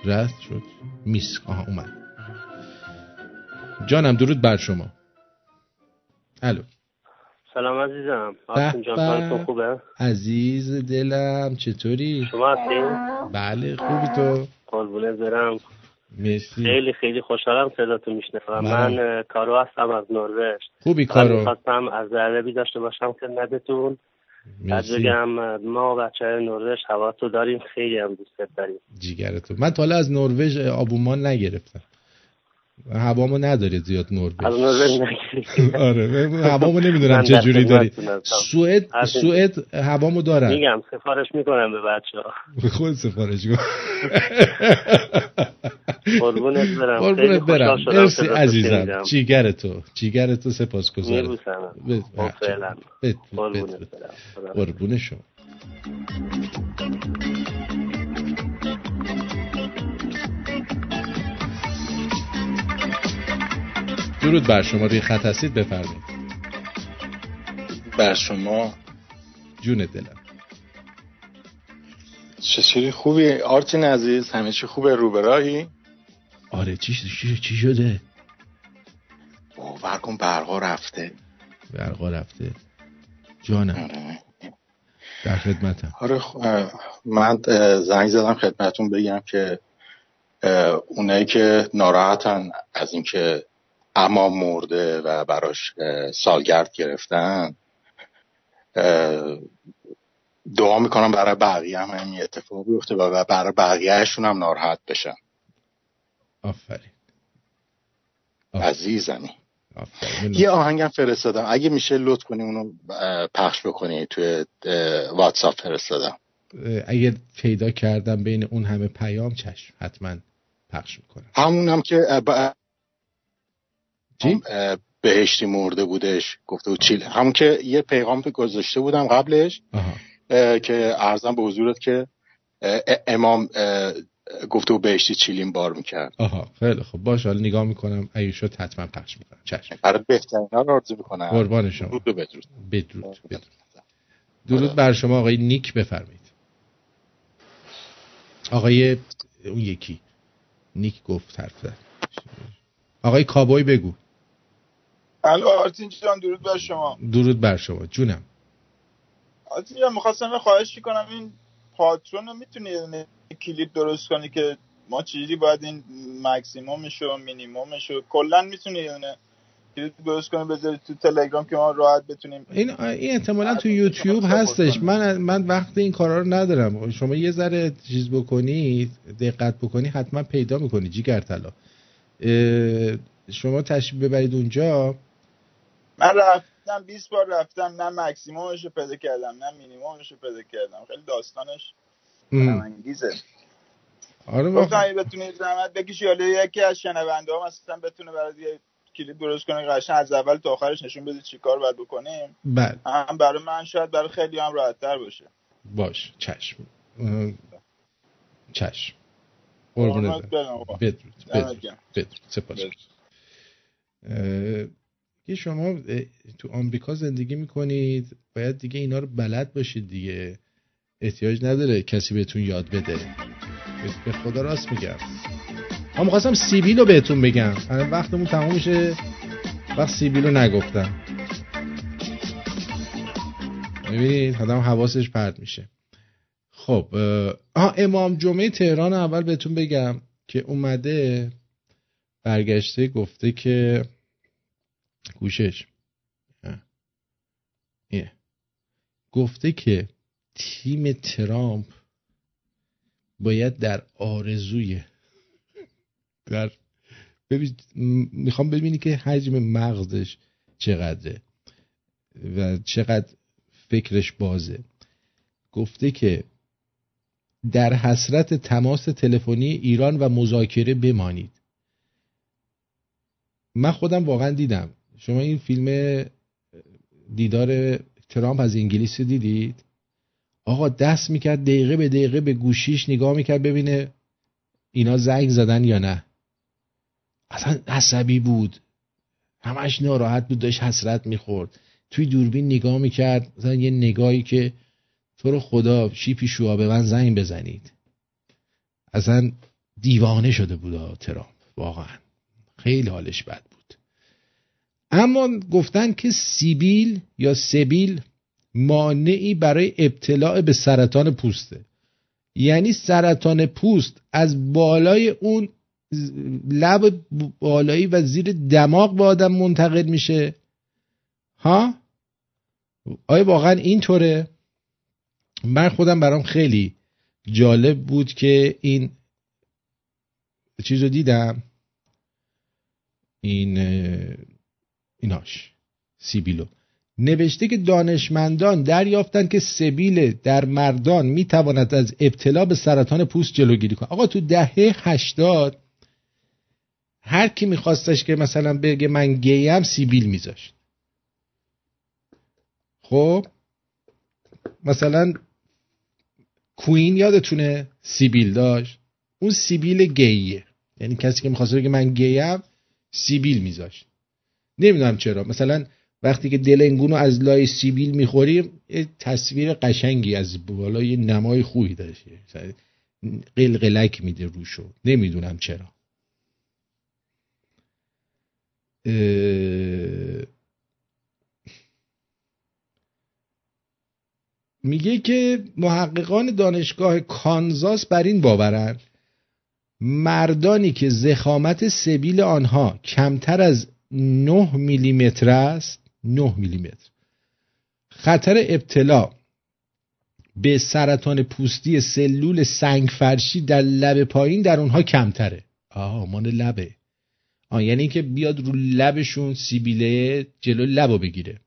رست شد. میس. آها اومد. جانم درود بر شما. الو. سلام عزیزم. جان خوبه؟ عزیز دلم چطوری؟ شما هستین بله خوبی تو. قربونه برم. مرسی. خیلی خیلی خوشحالم صداتو میشنوم. من کارو هستم از نروژ. خوبی کارو؟ خواستم از عربی داشته باشم خدمتتون. از بگم ما بچه نروژ هوا تو داریم. خیلی هم دوست داریم. جیگرتو من تا از نروژ آبومان نگرفتم. هوامو نداره زیاد نروژ از آره هوامو نمی‌دونم چه جوری داری. سوئد سوئد هوامو دارن. میگم سفارش می‌کنم به بچه ها خود سفارش کن. قربونت برم. قربونت برم. مرسی عزیزم. جیگر تو. جیگر تو سپاسگزارم. میبوسم قربون شما. درود بر شما روی خط هستید بفرمایید. بر شما. جون دلم. چطوری خوبی؟ آرتین عزیز همه چی خوبه؟ رو راهی آره چی چی, چی شده؟ باور کن برقا رفته. برقا رفته. جانم. آره. در خدمتم. آره من زنگ زدم خدمتون بگم که اونایی که ناراحتن از اینکه اما مرده و براش سالگرد گرفتن. دعا می‌کنم برای بقیه هم همین اتفاق بیفته و برای بقیهشون هم ناراحت بشن. آفرین. عزیزمی. یه آهنگم فرستادم. اگه میشه لطف کنی اونو پخش بکنی توی واتساپ فرستادم. اگه پیدا کردم بین اون همه پیام چشم حتما پخش می‌کنم. همون هم که بهشتی مرده بودش. گفته بود چیل همون که یه پیغام گذاشته بودم قبلش که ارزم به حضورت که امام گفته بود بهشتی چیلین بار می‌کرد. آها خیلی خب باش حالا نگاه می‌کنم. شد حتما پخش می‌کنم. چشم. برای بهترین ها رو آرزو می‌کنم. قربان شما. بدرود. بدرود بدرود. درود بر شما آقای نیک بفرمایید. آقای اون یکی. نیک گفت حرف آقای کابوی بگو. الو آرتین جان درود بر شما. درود بر شما جونم. آرتین جان می‌خواستم خواهش کنم. این Patreon رو می‌تونی کلیپ درست کنی که ما چجوری باید این مکسیمومش و مینیمومش و کلا می‌تونی کلیپ درست کنی بذاری تو تلگرام که ما راحت بتونیم این این احتمالا تو یوتیوب هستش. من من وقت این کارا رو ندارم. شما یه ذره چیز بکنی دقت بکنی حتما پیدا می‌کنی جیگر طلا. شما تشریف ببرید اونجا. من رفتم 20 بار رفتم نه مکسیمومش رو پیدا کردم نه مینیمومش رو پیدا کردم. خیلی داستانش انگیزه آره گفتم اگه بتونید زحمت بکشی یا یکی از شنونده ها مثلا بتونه برای یه کلیپ درست کنه قشنگ از اول تا آخرش نشون بده چیکار باید بکنیم. بله. هم برای من شاید برای خیلی هم راحت تر باشه. باش چشم. چشم. قربونت بدرود بدرود سپاس. که شما تو آمریکا زندگی می‌کنید باید دیگه اینا رو بلد باشید دیگه. احتیاج نداره کسی بهتون یاد بده. به خدا راست میگم. من می‌خواستم سیبیل رو بهتون بگم. وقتمون تموم میشه. وقت سیبیل رو نگفتم. ببینید آدم حواسش پرد میشه. خب آه امام جمعه تهران اول بهتون بگم که اومده برگشته گفته که گوشش. گفته که تیم ترامپ باید در آرزوی در می‌خوام ببینی که حجم مغزش چقدره و چقدر فکرش بازه. گفته که در حسرت تماس تلفنی ایران و مذاکره بمانید. من خودم واقعا دیدم. شما این فیلم دیدار ترامپ از انگلیس دیدید؟ آقا دست می‌کرد دقیقه به دقیقه به گوشیش نگاه می‌کرد ببینه اینا زنگ زدن یا نه. اصلا عصبی بود. همش ناراحت بود داشت حسرت می‌خورد. توی دوربین نگاه می‌کرد مثلا یه نگاهی که تو رو خدا شیپی شوها به من زنگ بزنید. اصلا دیوانه شده بود ترامپ واقعا. خیلی حالش بد اما گفتن که سیبیل یا سبیل مانعی برای ابتلاع به سرطان پوسته. یعنی سرطان پوست از بالای اون لب بالایی و زیر دماغ به آدم منتقل میشه. ها؟ آیا واقعا اینطوره؟ من خودم برام خیلی جالب بود که این چیز رو دیدم. این ایناش. سیبیلو. نوشته که دانشمندان دریافتند که سبیل در مردان می‌تواند از ابتلا به سرطان پوست جلوگیری کنه آقا تو دهه هشتاد هر کی میخواستش که مثلا بگه من گیم سیبیل میذاشت. خب؟ مثلا کوین یادتونه سیبیل داشت؟ اون سیبیل گیه. یعنی کسی که می‌خواست بگه من گیم سیبیل میذاشت. نمی‌دونم چرا. مثلا وقتی که دلنگون رو از لای سیبیل می‌خوریم تصویر قشنگی از بالای نمای خوبی داشته قلقلک میده روشو. نمی‌دونم چرا. میگه که محققان دانشگاه کانزاس بر این باورند مردانی که زخامت سبیل آنها کمتر از 9 میلیمتر است 9 میلیمتر. خطر ابتلا به سرطان پوستی سلول سنگ فرشی در لب پایین در اونها کمتره. آه مان لبه. آه یعنی که بیاد رو لبشون سیبیله جلو لبو بگیره.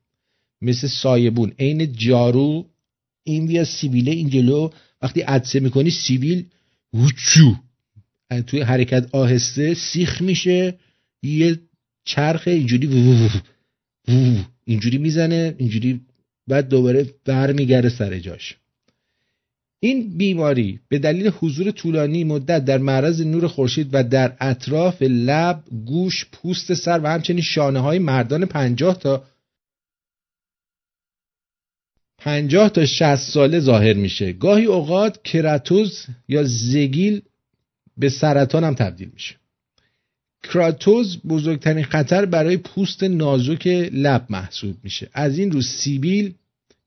مثل سایبون. عین جارو این بیا سیبیله این جلو. وقتی عدسه می‌کنی سیبیل وچو. توی حرکت آهسته سیخ میشه. یه چرخ اینجوری اینجوری می‌زنه اینجوری بعد دوباره برمیگرده سر جاش. این بیماری به دلیل حضور طولانی مدت در معرض نور خورشید و در اطراف لب، گوش، پوست سر و همچنین شانه های مردان پنجاه تا پنجاه تا شست ساله ظاهر میشه. گاهی اوقات کراتوز یا زگیل به سرطان هم تبدیل میشه. کراتوز بزرگترین خطر برای پوست نازک لب محسوب میشه. از این رو سیبیل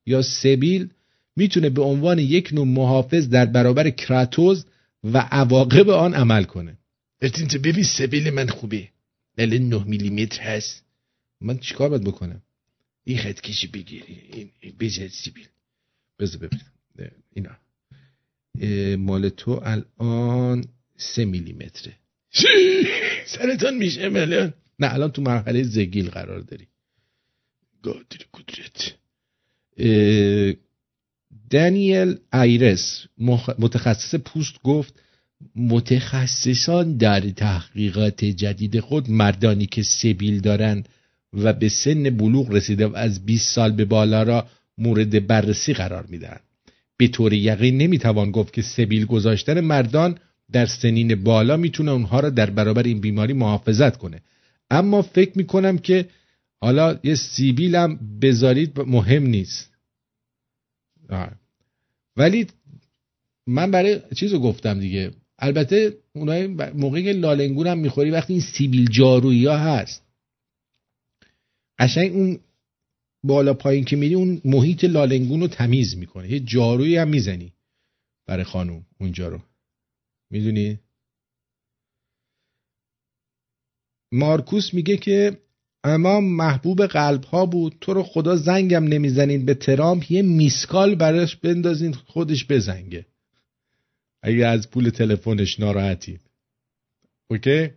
یا سبیل می‌تونه به عنوان یک نوع محافظ در برابر کراتوز و عواقب آن عمل کنه. ارتین تو ببین سبیل من خوبه. دل 9 میلیمتر هست. من چیکار باید بکنم؟ این خط کشی بگیری. بجد سیبیل بذار ببینم. اینا. مال تو الان سه میلیمتره. سرتان میشه ملیان نه الان تو مرحله زگیل قرار داری. گادر کدرت دانیل ایرس متخصص پوست گفت متخصصان در تحقیقات جدید خود مردانی که سبیل دارن و به سن بلوغ رسیده و از 20 سال به بالا را مورد بررسی قرار میدن به طور یقین نمی‌توان گفت که سبیل گذاشتن مردان در سنین بالا می‌تونه اونها را در برابر این بیماری محافظت کنه. اما فکر می‌کنم که حالا یه سیبیل هم بذارید مهم نیست. ولی من برای چیز رو گفتم دیگه. البته اونای موقعی که لالنگون هم می‌خوری وقتی این سیبیل جارویی ها هست قشنگ اون بالا پایین که میری اون محیط لالنگون رو تمیز می‌کنه. یه جارویی هم می‌زنی برای خانوم اونجا رو. می‌دونی؟ مارکوس میگه که امام محبوب قلب ها بود تو رو خدا زنگم نمی‌زنین به ترامپ یه میسکال براش بندازین خودش بزنگه. اگه از پول تلفنش ناراحتید اوکی؟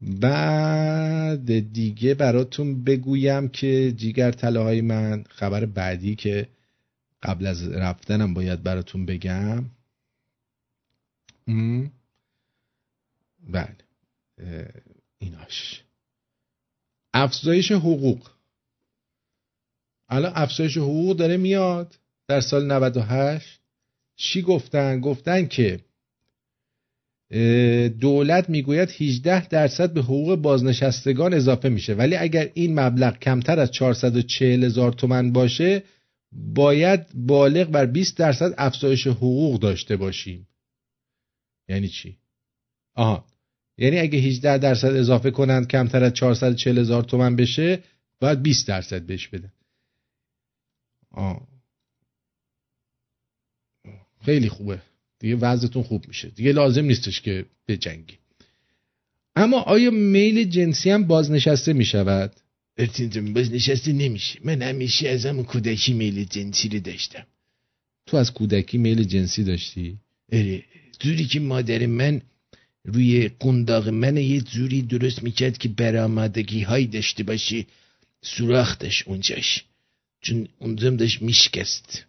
بعد دیگه براتون بگویم که جیگر طلاهای من خبر بعدی که قبل از رفتنم باید براتون بگم. بله. ایناش. افزایش حقوق. الان افزایش حقوق داره میاد در سال 98 چی گفتن؟ گفتن که دولت می‌گوید 18 درصد به حقوق بازنشستگان اضافه میشه. ولی اگر این مبلغ کمتر از 440 هزار تومن باشه باید بالغ بر 20 درصد افزایش حقوق داشته باشیم. یعنی چی؟ آها. یعنی اگه 18 درصد اضافه کنند کمتر از 440 هزار تومن بشه باید 20 درصد بهش بدن. آه. خیلی خوبه. دیگه وضعتون خوب میشه. دیگه لازم نیستش که بجنگی. اما آیا میل جنسی هم بازنشسته می‌شود؟ ارتین بازنشسته نمیشه. من همیشه از همون کودکی میل جنسی رو داشتم. تو از کودکی میل جنسی داشتی؟ اره. جوری که مادر من روی قنداق من یه جوری درست می‌کرد که برآمدگی هایی داشته باشی سوراخ داشت اونجاش. چون اونجام داشت میشکست.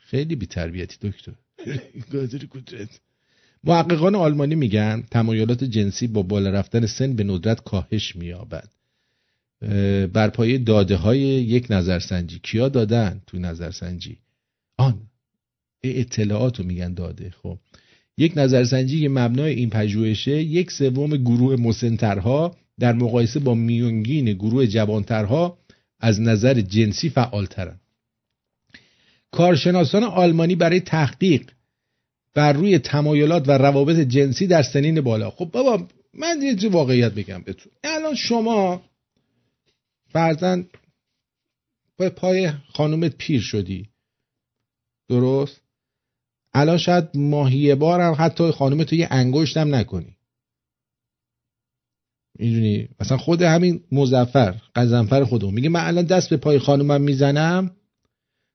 خیلی بی تربیتی دکتر. قادر قدرت. محققان آلمانی میگن تمایلات جنسی با بالا رفتن سن به ندرت کاهش مییابد. بر پایه داده های یک نظرسنجی. کیا دادن تو نظرسنجی؟ آن. اطلاعات رو میگن داده. خب یک نظرسنجی که مبنای این پژوهشه یک سوم گروه مسنترها در مقایسه با میونگین گروه جوانترها از نظر جنسی فعالترن. کارشناسان آلمانی برای تحقیق بر روی تمایلات و روابط جنسی در سنین بالا. خب بابا من یه واقعیت بگم بهتون. الان شما فرزن پای خانومت پیر شدی. درست؟ الان شاید ماهیه بارم حتی خانومت تو یه انگشت هم نکنی. می‌دونی؟ مثلا خود همین مزفر قزنفر خودم میگه من الان دست به پای خانومم می‌زنم.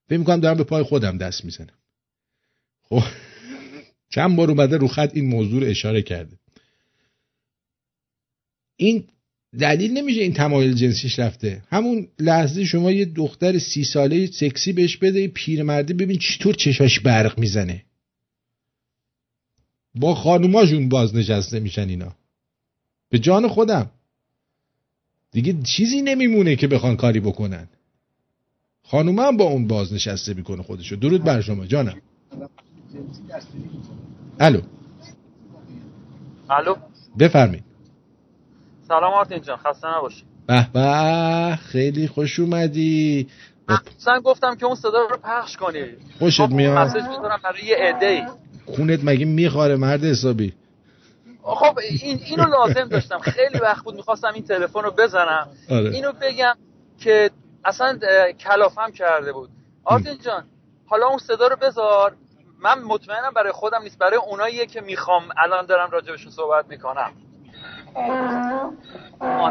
فکر می‌کنم دارم به پای خودم دست می‌زنم. خب چند بار اومده رو خط این موضوع رو اشاره کرده. این دلیل نمیشه این تمایل جنسیش رفته. همون لحظه شما یه دختر سی ساله سکسی بهش بده پیرمرده ببین چطور چشاش برق می‌زنه. با خانوماشون بازنشسته میشن اینا. به جان خودم. دیگه چیزی نمیمونه که بخوان کاری بکنن. خانوم هم با اون بازنشسته می‌کنه خودشو. درود بر شما جانم. الو. الو. بفرمایید. سلام آرتین جان خسته نباشی. به به خیلی خوش اومدی. مثلا گفتم که اون صدا رو پخش کنی. خوشت میاد؟ مسیج می‌ذارم برای یه عده خونت مگه میخواره مرد حسابی؟ خب این اینو لازم داشتم. خیلی وقت بود می‌خواستم این تلفن رو بزنم. آره. اینو بگم که اصلا کلافم کرده بود. آرتین جان حالا اون صدا رو بذار. من مطمئنم برای خودم نیست. برای اوناییه که می‌خوام الان دارم راجبشون صحبت می‌کنم.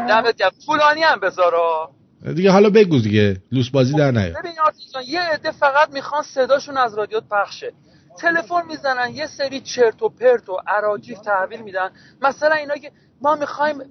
دمت گرم. طولانی هم بذارا دیگه حالا بگو دیگه. لوس بازی در نیار. ببین جان یه عده فقط می‌خوان صداشون از رادیو پخشه تلفن می‌زنن یه سری چرت و پرت و اراجیف تحویل میدن. مثلا اینا که ما می‌خوایم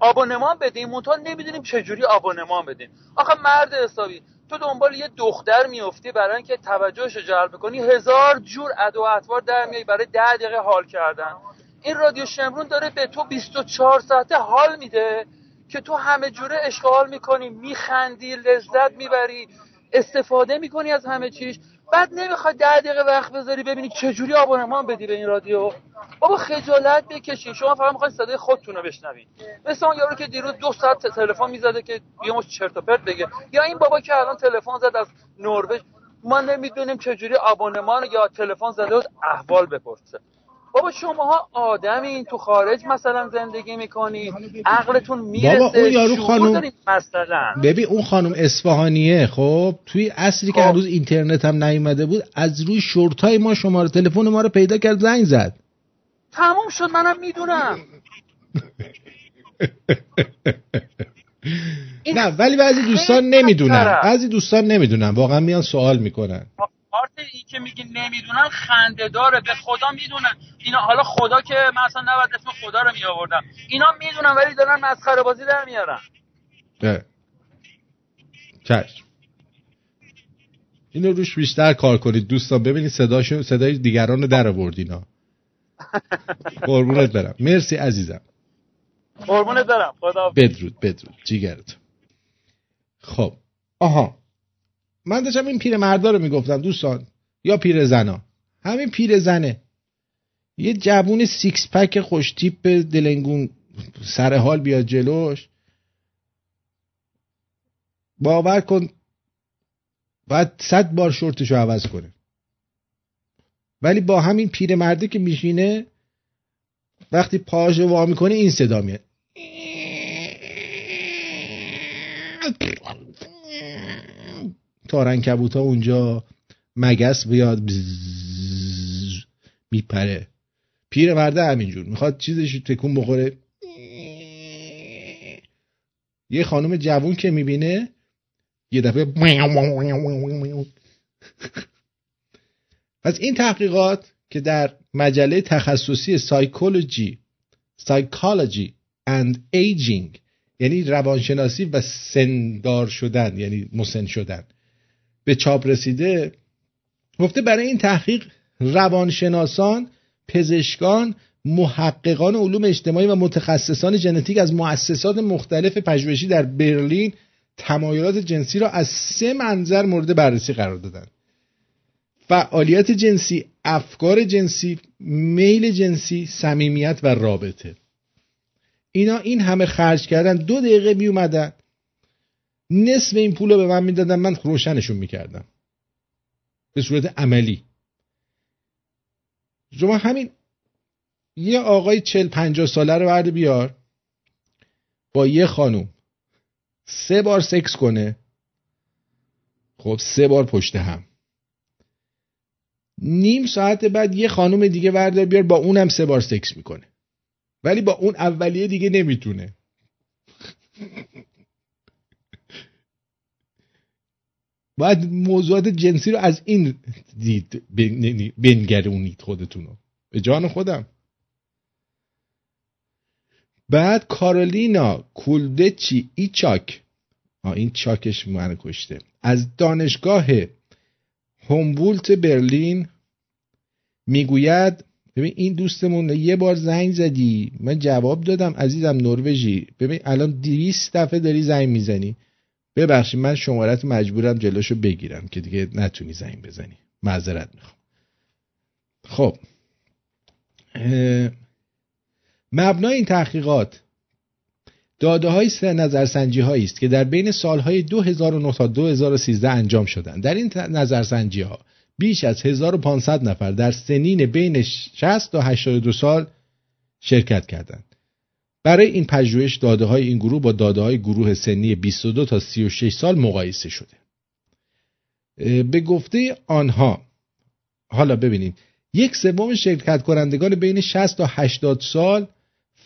آبونمان بدیم منتها نمی‌دونیم چجوری آبونمان بدیم. آخه مرد حسابی تو دنبال یه دختر میفتی برای اینکه توجهش جلب کنی هزار جور ادو و اطوار در میای برای ده دقیقه حال کردن. این رادیو شمرون داره به تو 24 ساعته حال میده که تو همه جوره اشغال می‌کنی میخندی لذت می‌بری استفاده می‌کنی از همه چیش. بعد نمی‌خوای ده دقیقه وقت بذاری ببینی چجوری آبونمان بدی به این رادیو؟ بابا خجالت بکشی. شما فقط می‌خواین صدای خودتون رو بشنوید مثل اون یارو که دیروز دو ساعت تلفن می‌زده که یه مش چرت و پرت بگه. یا این بابا که الان تلفن زد از نروژ. ما نمی‌دونیم چجوری آبونمان یا تلفن زده بود احوال بپرسه. بابا شماها آدمین. تو خارج مثلا زندگی می‌کنی. عقلتون می‌رسه. بابا اون یارو خانم مثلا. ببین اون خانم اصفهانیه خب؟ توی اصلی که خب. هنوز اینترنت هم نیومده بود از روی شورتای ما شماره تلفن ما رو پیدا کرد زنگ زد. تموم شد منم می‌دونم. نه ولی بعضی دوستان نمی‌دونن. بعضی دوستان نمی‌دونن. واقعا میان سوال می‌کنن. پارت ای که میگی نمی‌دونن خنده داره به خدا می‌دونن. اینا حالا خدا که من اصلا نباید اسم خدا رو می آوردم اینا می‌دونن ولی دارن مسخره بازی در میارن. چشم. اینو روش بیشتر کار کنید. دوستان ببینید صداشون صدای دیگران رو در آورد اینا. قربونت برم. مرسی عزیزم. قربونت برم. خدا بدرود بدرود. جیگرت خب. آها. من داشتم این پیر مردا رو می‌گفتم دوستان یا پیر زنا همین پیر زنه یه جوون six pack خوش تیپ دلنگون سر حال بیاد جلوش. باور کن باید صد بار شورتش رو عوض کنه. ولی با همین پیر مرده که میشینه وقتی پاش وا می‌کنه این صدا میاد. تارنکبوت ها اونجا مگس بیاد میپره. پیر مرده همینجور. می‌خواد چیزش تکون بخوره. یه خانم جوون که می‌بینه یه دفعه پس این تحقیقات که در مجله تخصصی سایکولوژی سایکولوژی and aging یعنی روانشناسی و سندار شدن یعنی مسن شدن. به چاپ رسیده گفته برای این تحقیق روانشناسان پزشکان محققان علوم اجتماعی و متخصصان ژنتیک از مؤسسات مختلف پژوهشی در برلین تمایلات جنسی را از سه منظر مورد بررسی قرار دادند. فعالیت جنسی افکار جنسی میل جنسی صمیمیت و رابطه. اینا این همه خرج کردن دو دقیقه می اومدن نصف این پول رو به من می‌دادن من روشنشون می‌کردم. به صورت عملی. شما همین یه آقای چل پنجاه ساله رو برده بیار با یه خانوم سه بار سکس کنه خب سه بار پشت هم. نیم ساعت بعد یه خانوم دیگه ورده بیار با اونم سه بار سکس می‌کنه. ولی با اون اولیه دیگه نمی‌تونه. باید موضوعات جنسی رو از این دید بنگرونید خودتون رو به جان خودم. بعد کارولینا کولدچی ایچاک. این چاکش من کشته. از دانشگاه هومبولت برلین می‌گوید ببین این دوستمون یه بار زنگ زدی. من جواب دادم عزیزم نروژی. ببین الان 200 دفعه داری زنگ می‌زنی. ببخشید من شمارت مجبورم جلوشو بگیرم که دیگه نتونی زنگ بزنی. معذرت می‌خوام. خب. مبنای این تحقیقات داده های سه نظرسنجی هایی است که در بین سالهای 2009 تا 2013 انجام شدند. در این نظرسنجی ها بیش از 1500 نفر در سنین بین 60 تا 82 سال شرکت کردند. برای این پژوهش داده های این گروه با داده های گروه سنی 22 تا 36 سال مقایسه شده. به گفته آنها حالا ببینید یک سوم شرکت کنندگان بین 60 تا 80 سال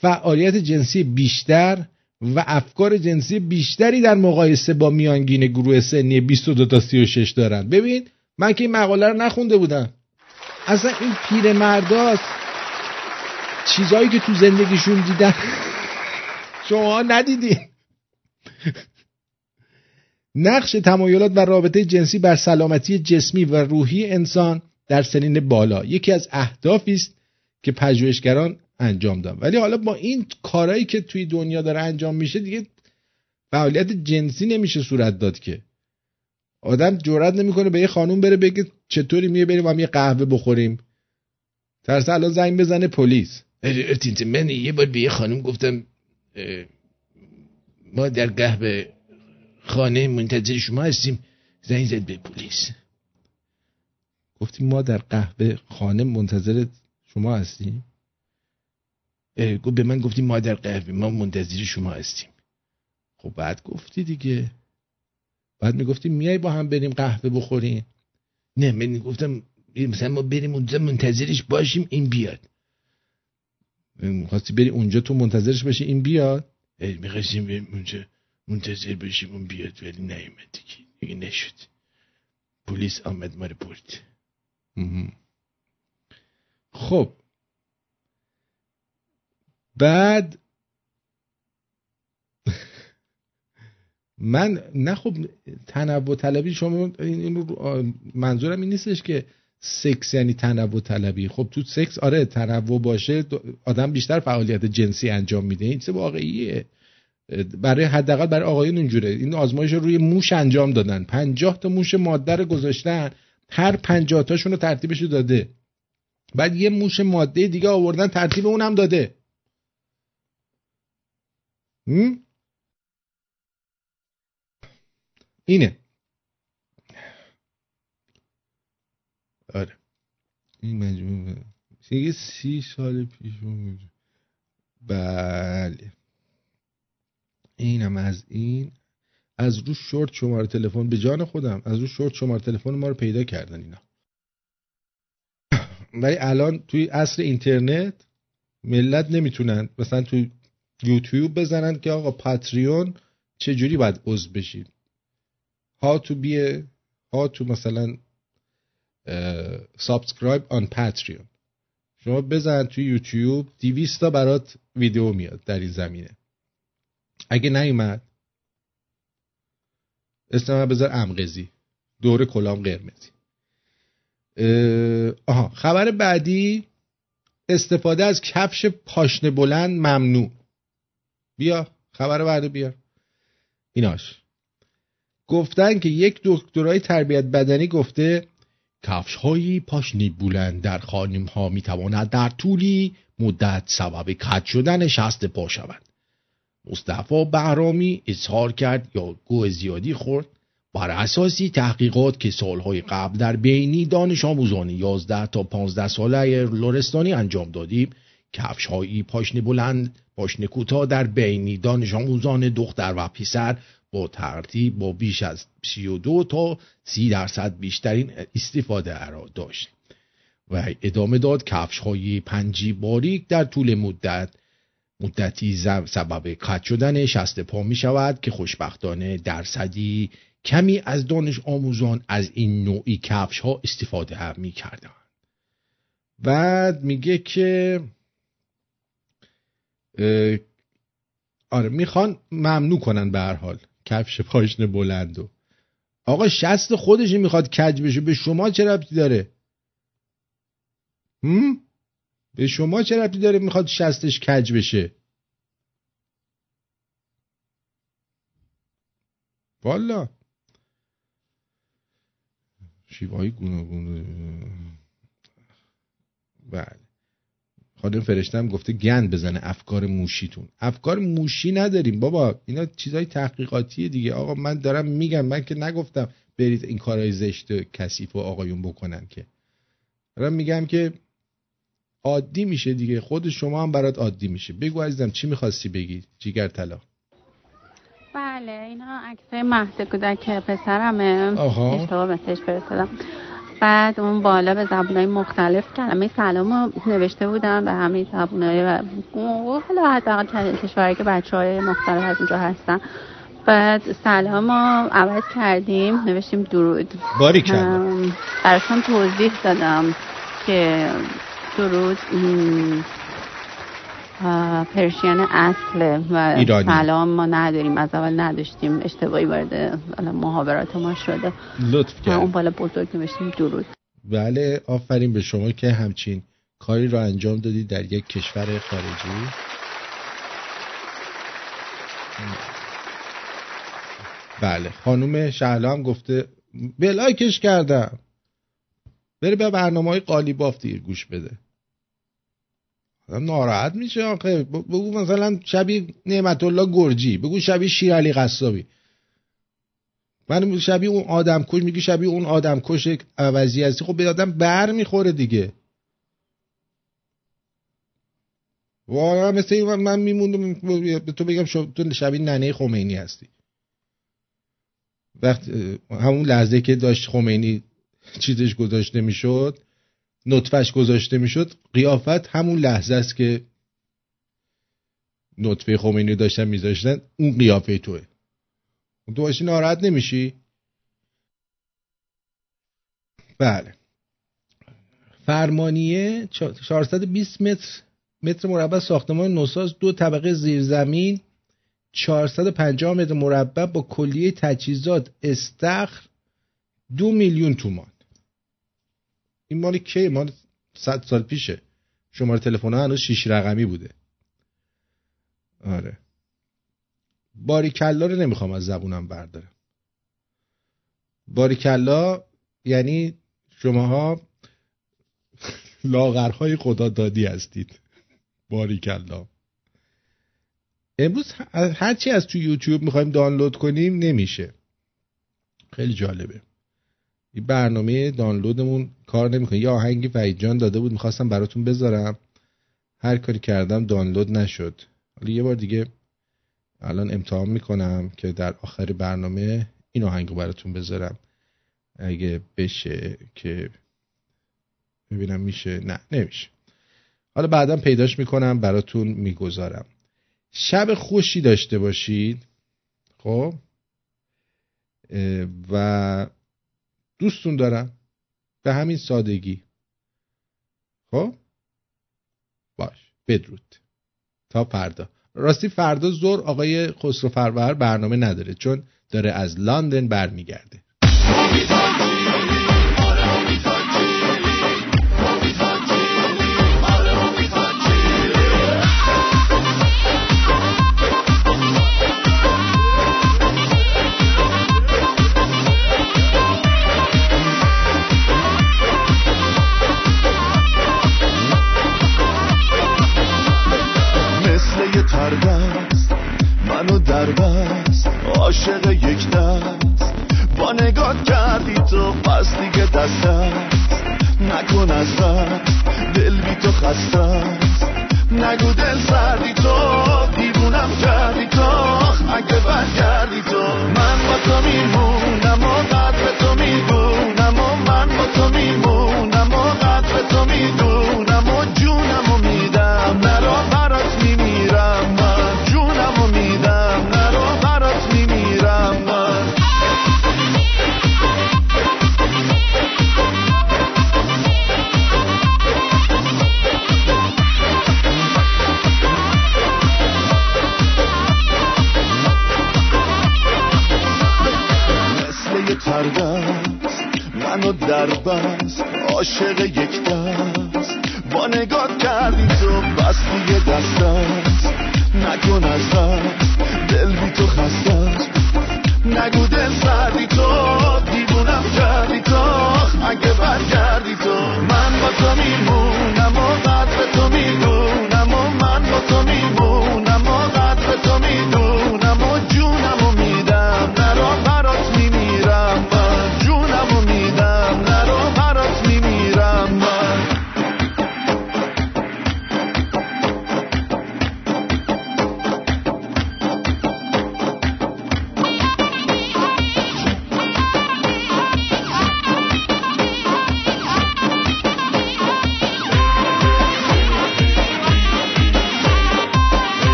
فعالیت جنسی بیشتر و افکار جنسی بیشتری در مقایسه با میانگین گروه سنی 22 تا 36 دارن ببین من که این مقاله رو نخونده بودم. اصلا این پیر چیزهایی که تو زندگیشون دیدن. شما ندیدی. نقش تمایلات و رابطه جنسی بر سلامتی جسمی و روحی انسان در سنین بالا. یکی از اهدافی است که پژوهشگران انجام دادن. ولی حالا با این کارهایی که توی دنیا داره انجام میشه دیگه فعالیت جنسی نمیشه صورت داد که. آدم جرئت نمی‌کنه به یه خانوم بره بگه چطوری میه بریم هم یه قهوه بخوریم. ترس الان زنگ بزنه پلیس. من یه بار به یه خانم گفتم ما در قهوه خانه منتظر شما هستیم زنگ زد به پلیس. گفتیم ما در قهوه خانه منتظر شما هستیم؟ گفت به من گفتیم ما در قهوه ما منتظر شما هستیم. خب بعد گفتی دیگه. بعد می‌گفتیم میای با هم بریم قهوه بخوریم. نه من گفتم مثلا ما بریم اونجا منتظرش باشیم این بیاد. خواستی بری اونجا تو منتظرش باشی این بیاد. می‌خواستیم بریم اونجا. منتظر باشیم اون بیاد ولی نیومد دیگه. دیگه نشد. پلیس آمد ما رو برد. خب. بعد من نه خب تنوع طلبی شما این منظورم این نیستش که سکس یعنی تنوع طلبی. خب تو سکس آره تنوع باشه آدم بیشتر فعالیت جنسی انجام میده. این چه واقعیه؟ برای حداقل برای آقایون اینجوره. این آزمایش رو روی موش انجام دادن. پنجاه تا موش ماده رو گذاشتن. هر پنجاه تاشون رو ترتیبش داده. بعد یه موش ماده دیگه آوردن ترتیب اونم داده. اینه. آره. این مجموعه. یه سی سال پیش بله. اینم از این. از رو شورت شماره تلفن به جان خودم. از رو شورت شماره تلفن ما رو پیدا کردن اینا. ولی الان توی عصر اینترنت ملت نمی‌تونن مثلا توی یوتیوب بزنن که آقا پاتریون چجوری باید عضو بشید to be a, how to مثلا subscribe on Patreon. شما بزن توی یوتیوب 200 تا برات ویدیو میاد در این زمینه. اگه نیومد اسم بذار امقزی دور کلام قرمزی. آها خبر بعدی استفاده از کفش پاشنه بلند ممنوع. بیا خبر بعدی بیا ایناش. گفتن که یک دکترای تربیت بدنی گفته کفش های پاشنی بلند در خانم ها می تواند در طولی مدت سبب کج شدن شست پا شود. مصطفی بهرامی اظهار کرد یا گوه زیادی خورد بر اساسی تحقیقات که سالهای قبل در بینی دانش آموزان 11 تا 15 ساله لورستانی انجام دادیم کفش هایی پاشنه بلند پاشنه کوتاه در بینی دانش آموزان دختر و پسر با ترتیب با بیش از 32 تا 30 درصد بیشترین استفاده را داشت و ادامه داد کفش های پنجی باریک در طول مدت مدتی سبب قطع شدن شست پا می شود که خوشبختانه درصدی کمی از دانش آموزان از این نوعی کفش ها استفاده هم می کردن. بعد میگه که آره می‌خوان ممنوع کنن به هر حال کفش پاشنه بلند و. آقا شست خودش می‌خواد کج بشه. به شما چه ربطی داره؟ هم؟ به شما چه ربطی داره می‌خواد شستش کج بشه؟ والا. شیوه های گونه بله. خانم فرشتم گفته گند بزنه افکار موشیتون. افکار موشی نداریم. بابا اینا چیزای تحقیقاتیه دیگه. آقا من دارم میگم من که نگفتم برید این کارهای زشت کثیف و آقایون بکنن که. دارم میگم که عادی میشه دیگه. خود شما هم برات عادی میشه. بگو عزیزم چی می‌خواستی بگی؟ جیگر طلا. بله اینا عکسای مهد کودک پسرمه. اشتباه مسیج فرستادم. بعد اون بالا به زبونهای مختلف کلمه سلام نوشته بودم به همه زبونهای و حالا حداقل کشوری که بچه های مختلف از اونجا هستن. بعد سلام رو عوض کردیم نوشتیم درود. باری براشون توضیح دادم که درود پرشین اصله و ایرانی. سلام ما نداریم از اول نداشتیم اشتباهی وارد محاورات ما شده. لطف کرد اون بالا بزرگ نوشتیم درود. بله آفرین به شما که همچین کاری رو انجام دادید در یک کشور خارجی. بله خانوم شهلا هم گفته بلایکش کردم. بره به برنامه های قالی بافتی گوش بده. ناراحت میشه آخه. بگو مثلا شبیه نعمت الله گرجی. بگو شبیه شیر علی قصابی. من شبیه اون آدم کش میگی شبیه اون آدم کش عوضی هستی. خب به آدم بر می‌خوره دیگه. واقعا مثل من میموندم. به تو بگم تو شبیه ننه خمینی هستی. وقت همون لحظه که داشت خمینی چیزش گذاشته می‌شد نطفهش گذاشته می‌شد قیافت همون لحظه است که نطفه خمینی داشتن میذاشتن اون قیافه توه. تو باشی ناراحت نمیشی؟ بله. فرمانیه 420 متر متر مربع ساختمان نوساز دو طبقه زیرزمین 450 متر مربع با کلیه تجهیزات استخر دو میلیون تومان. این مال کی؟ مال 100 سال پیشه. شماره تلفن هنوز شیش رقمی بوده. آره. باریکلا رو نمی‌خوام از زبونم بردارم. باریکلا یعنی شماها لاغرهای خدا دادی هستید. باریکلا. امروز هرچی از تو یوتیوب می‌خوایم دانلود کنیم نمیشه. خیلی جالبه. این برنامه دانلودمون کار نمی‌کنه. یه آهنگی وحید جان داده بود می‌خواستم براتون بذارم. هر کاری کردم دانلود نشد. حالا یه بار دیگه الان امتحان می‌کنم که در آخر برنامه این آهنگ رو براتون بذارم. اگه بشه که ببینم میشه. نه نمیشه. حالا بعدا پیداش می‌کنم براتون می‌گذارم. شب خوشی داشته باشید. خب؟ و دوستون دارم. به همین سادگی. خب؟ باش. بدرود. تا فردا. راستی فردا زور آقای خسرو فرور برنامه نداره چون داره از لندن برمیگرده. عاشق یک دست. با نگاه کردی تو پس دیگه دست نکن از دست. دل بی تو خسته نگو دل سردی تو دیوونم کردی تو. اگه برگردی تو. من با تو میمونم و قدر تو می‌دونم و من با تو میمونم و قدر تو می‌دونم و جونم و میدم. نرو تردست منو در بست عاشق یک دست. با نگاه کردی تو بستی دست است نکن از دست دل بی تو خسته است. نگو دل سردی تو دیوونم کردی تو. اگه برگردی تو من با تو میمونم و قدر تو می‌دونم و من با تو میمونم.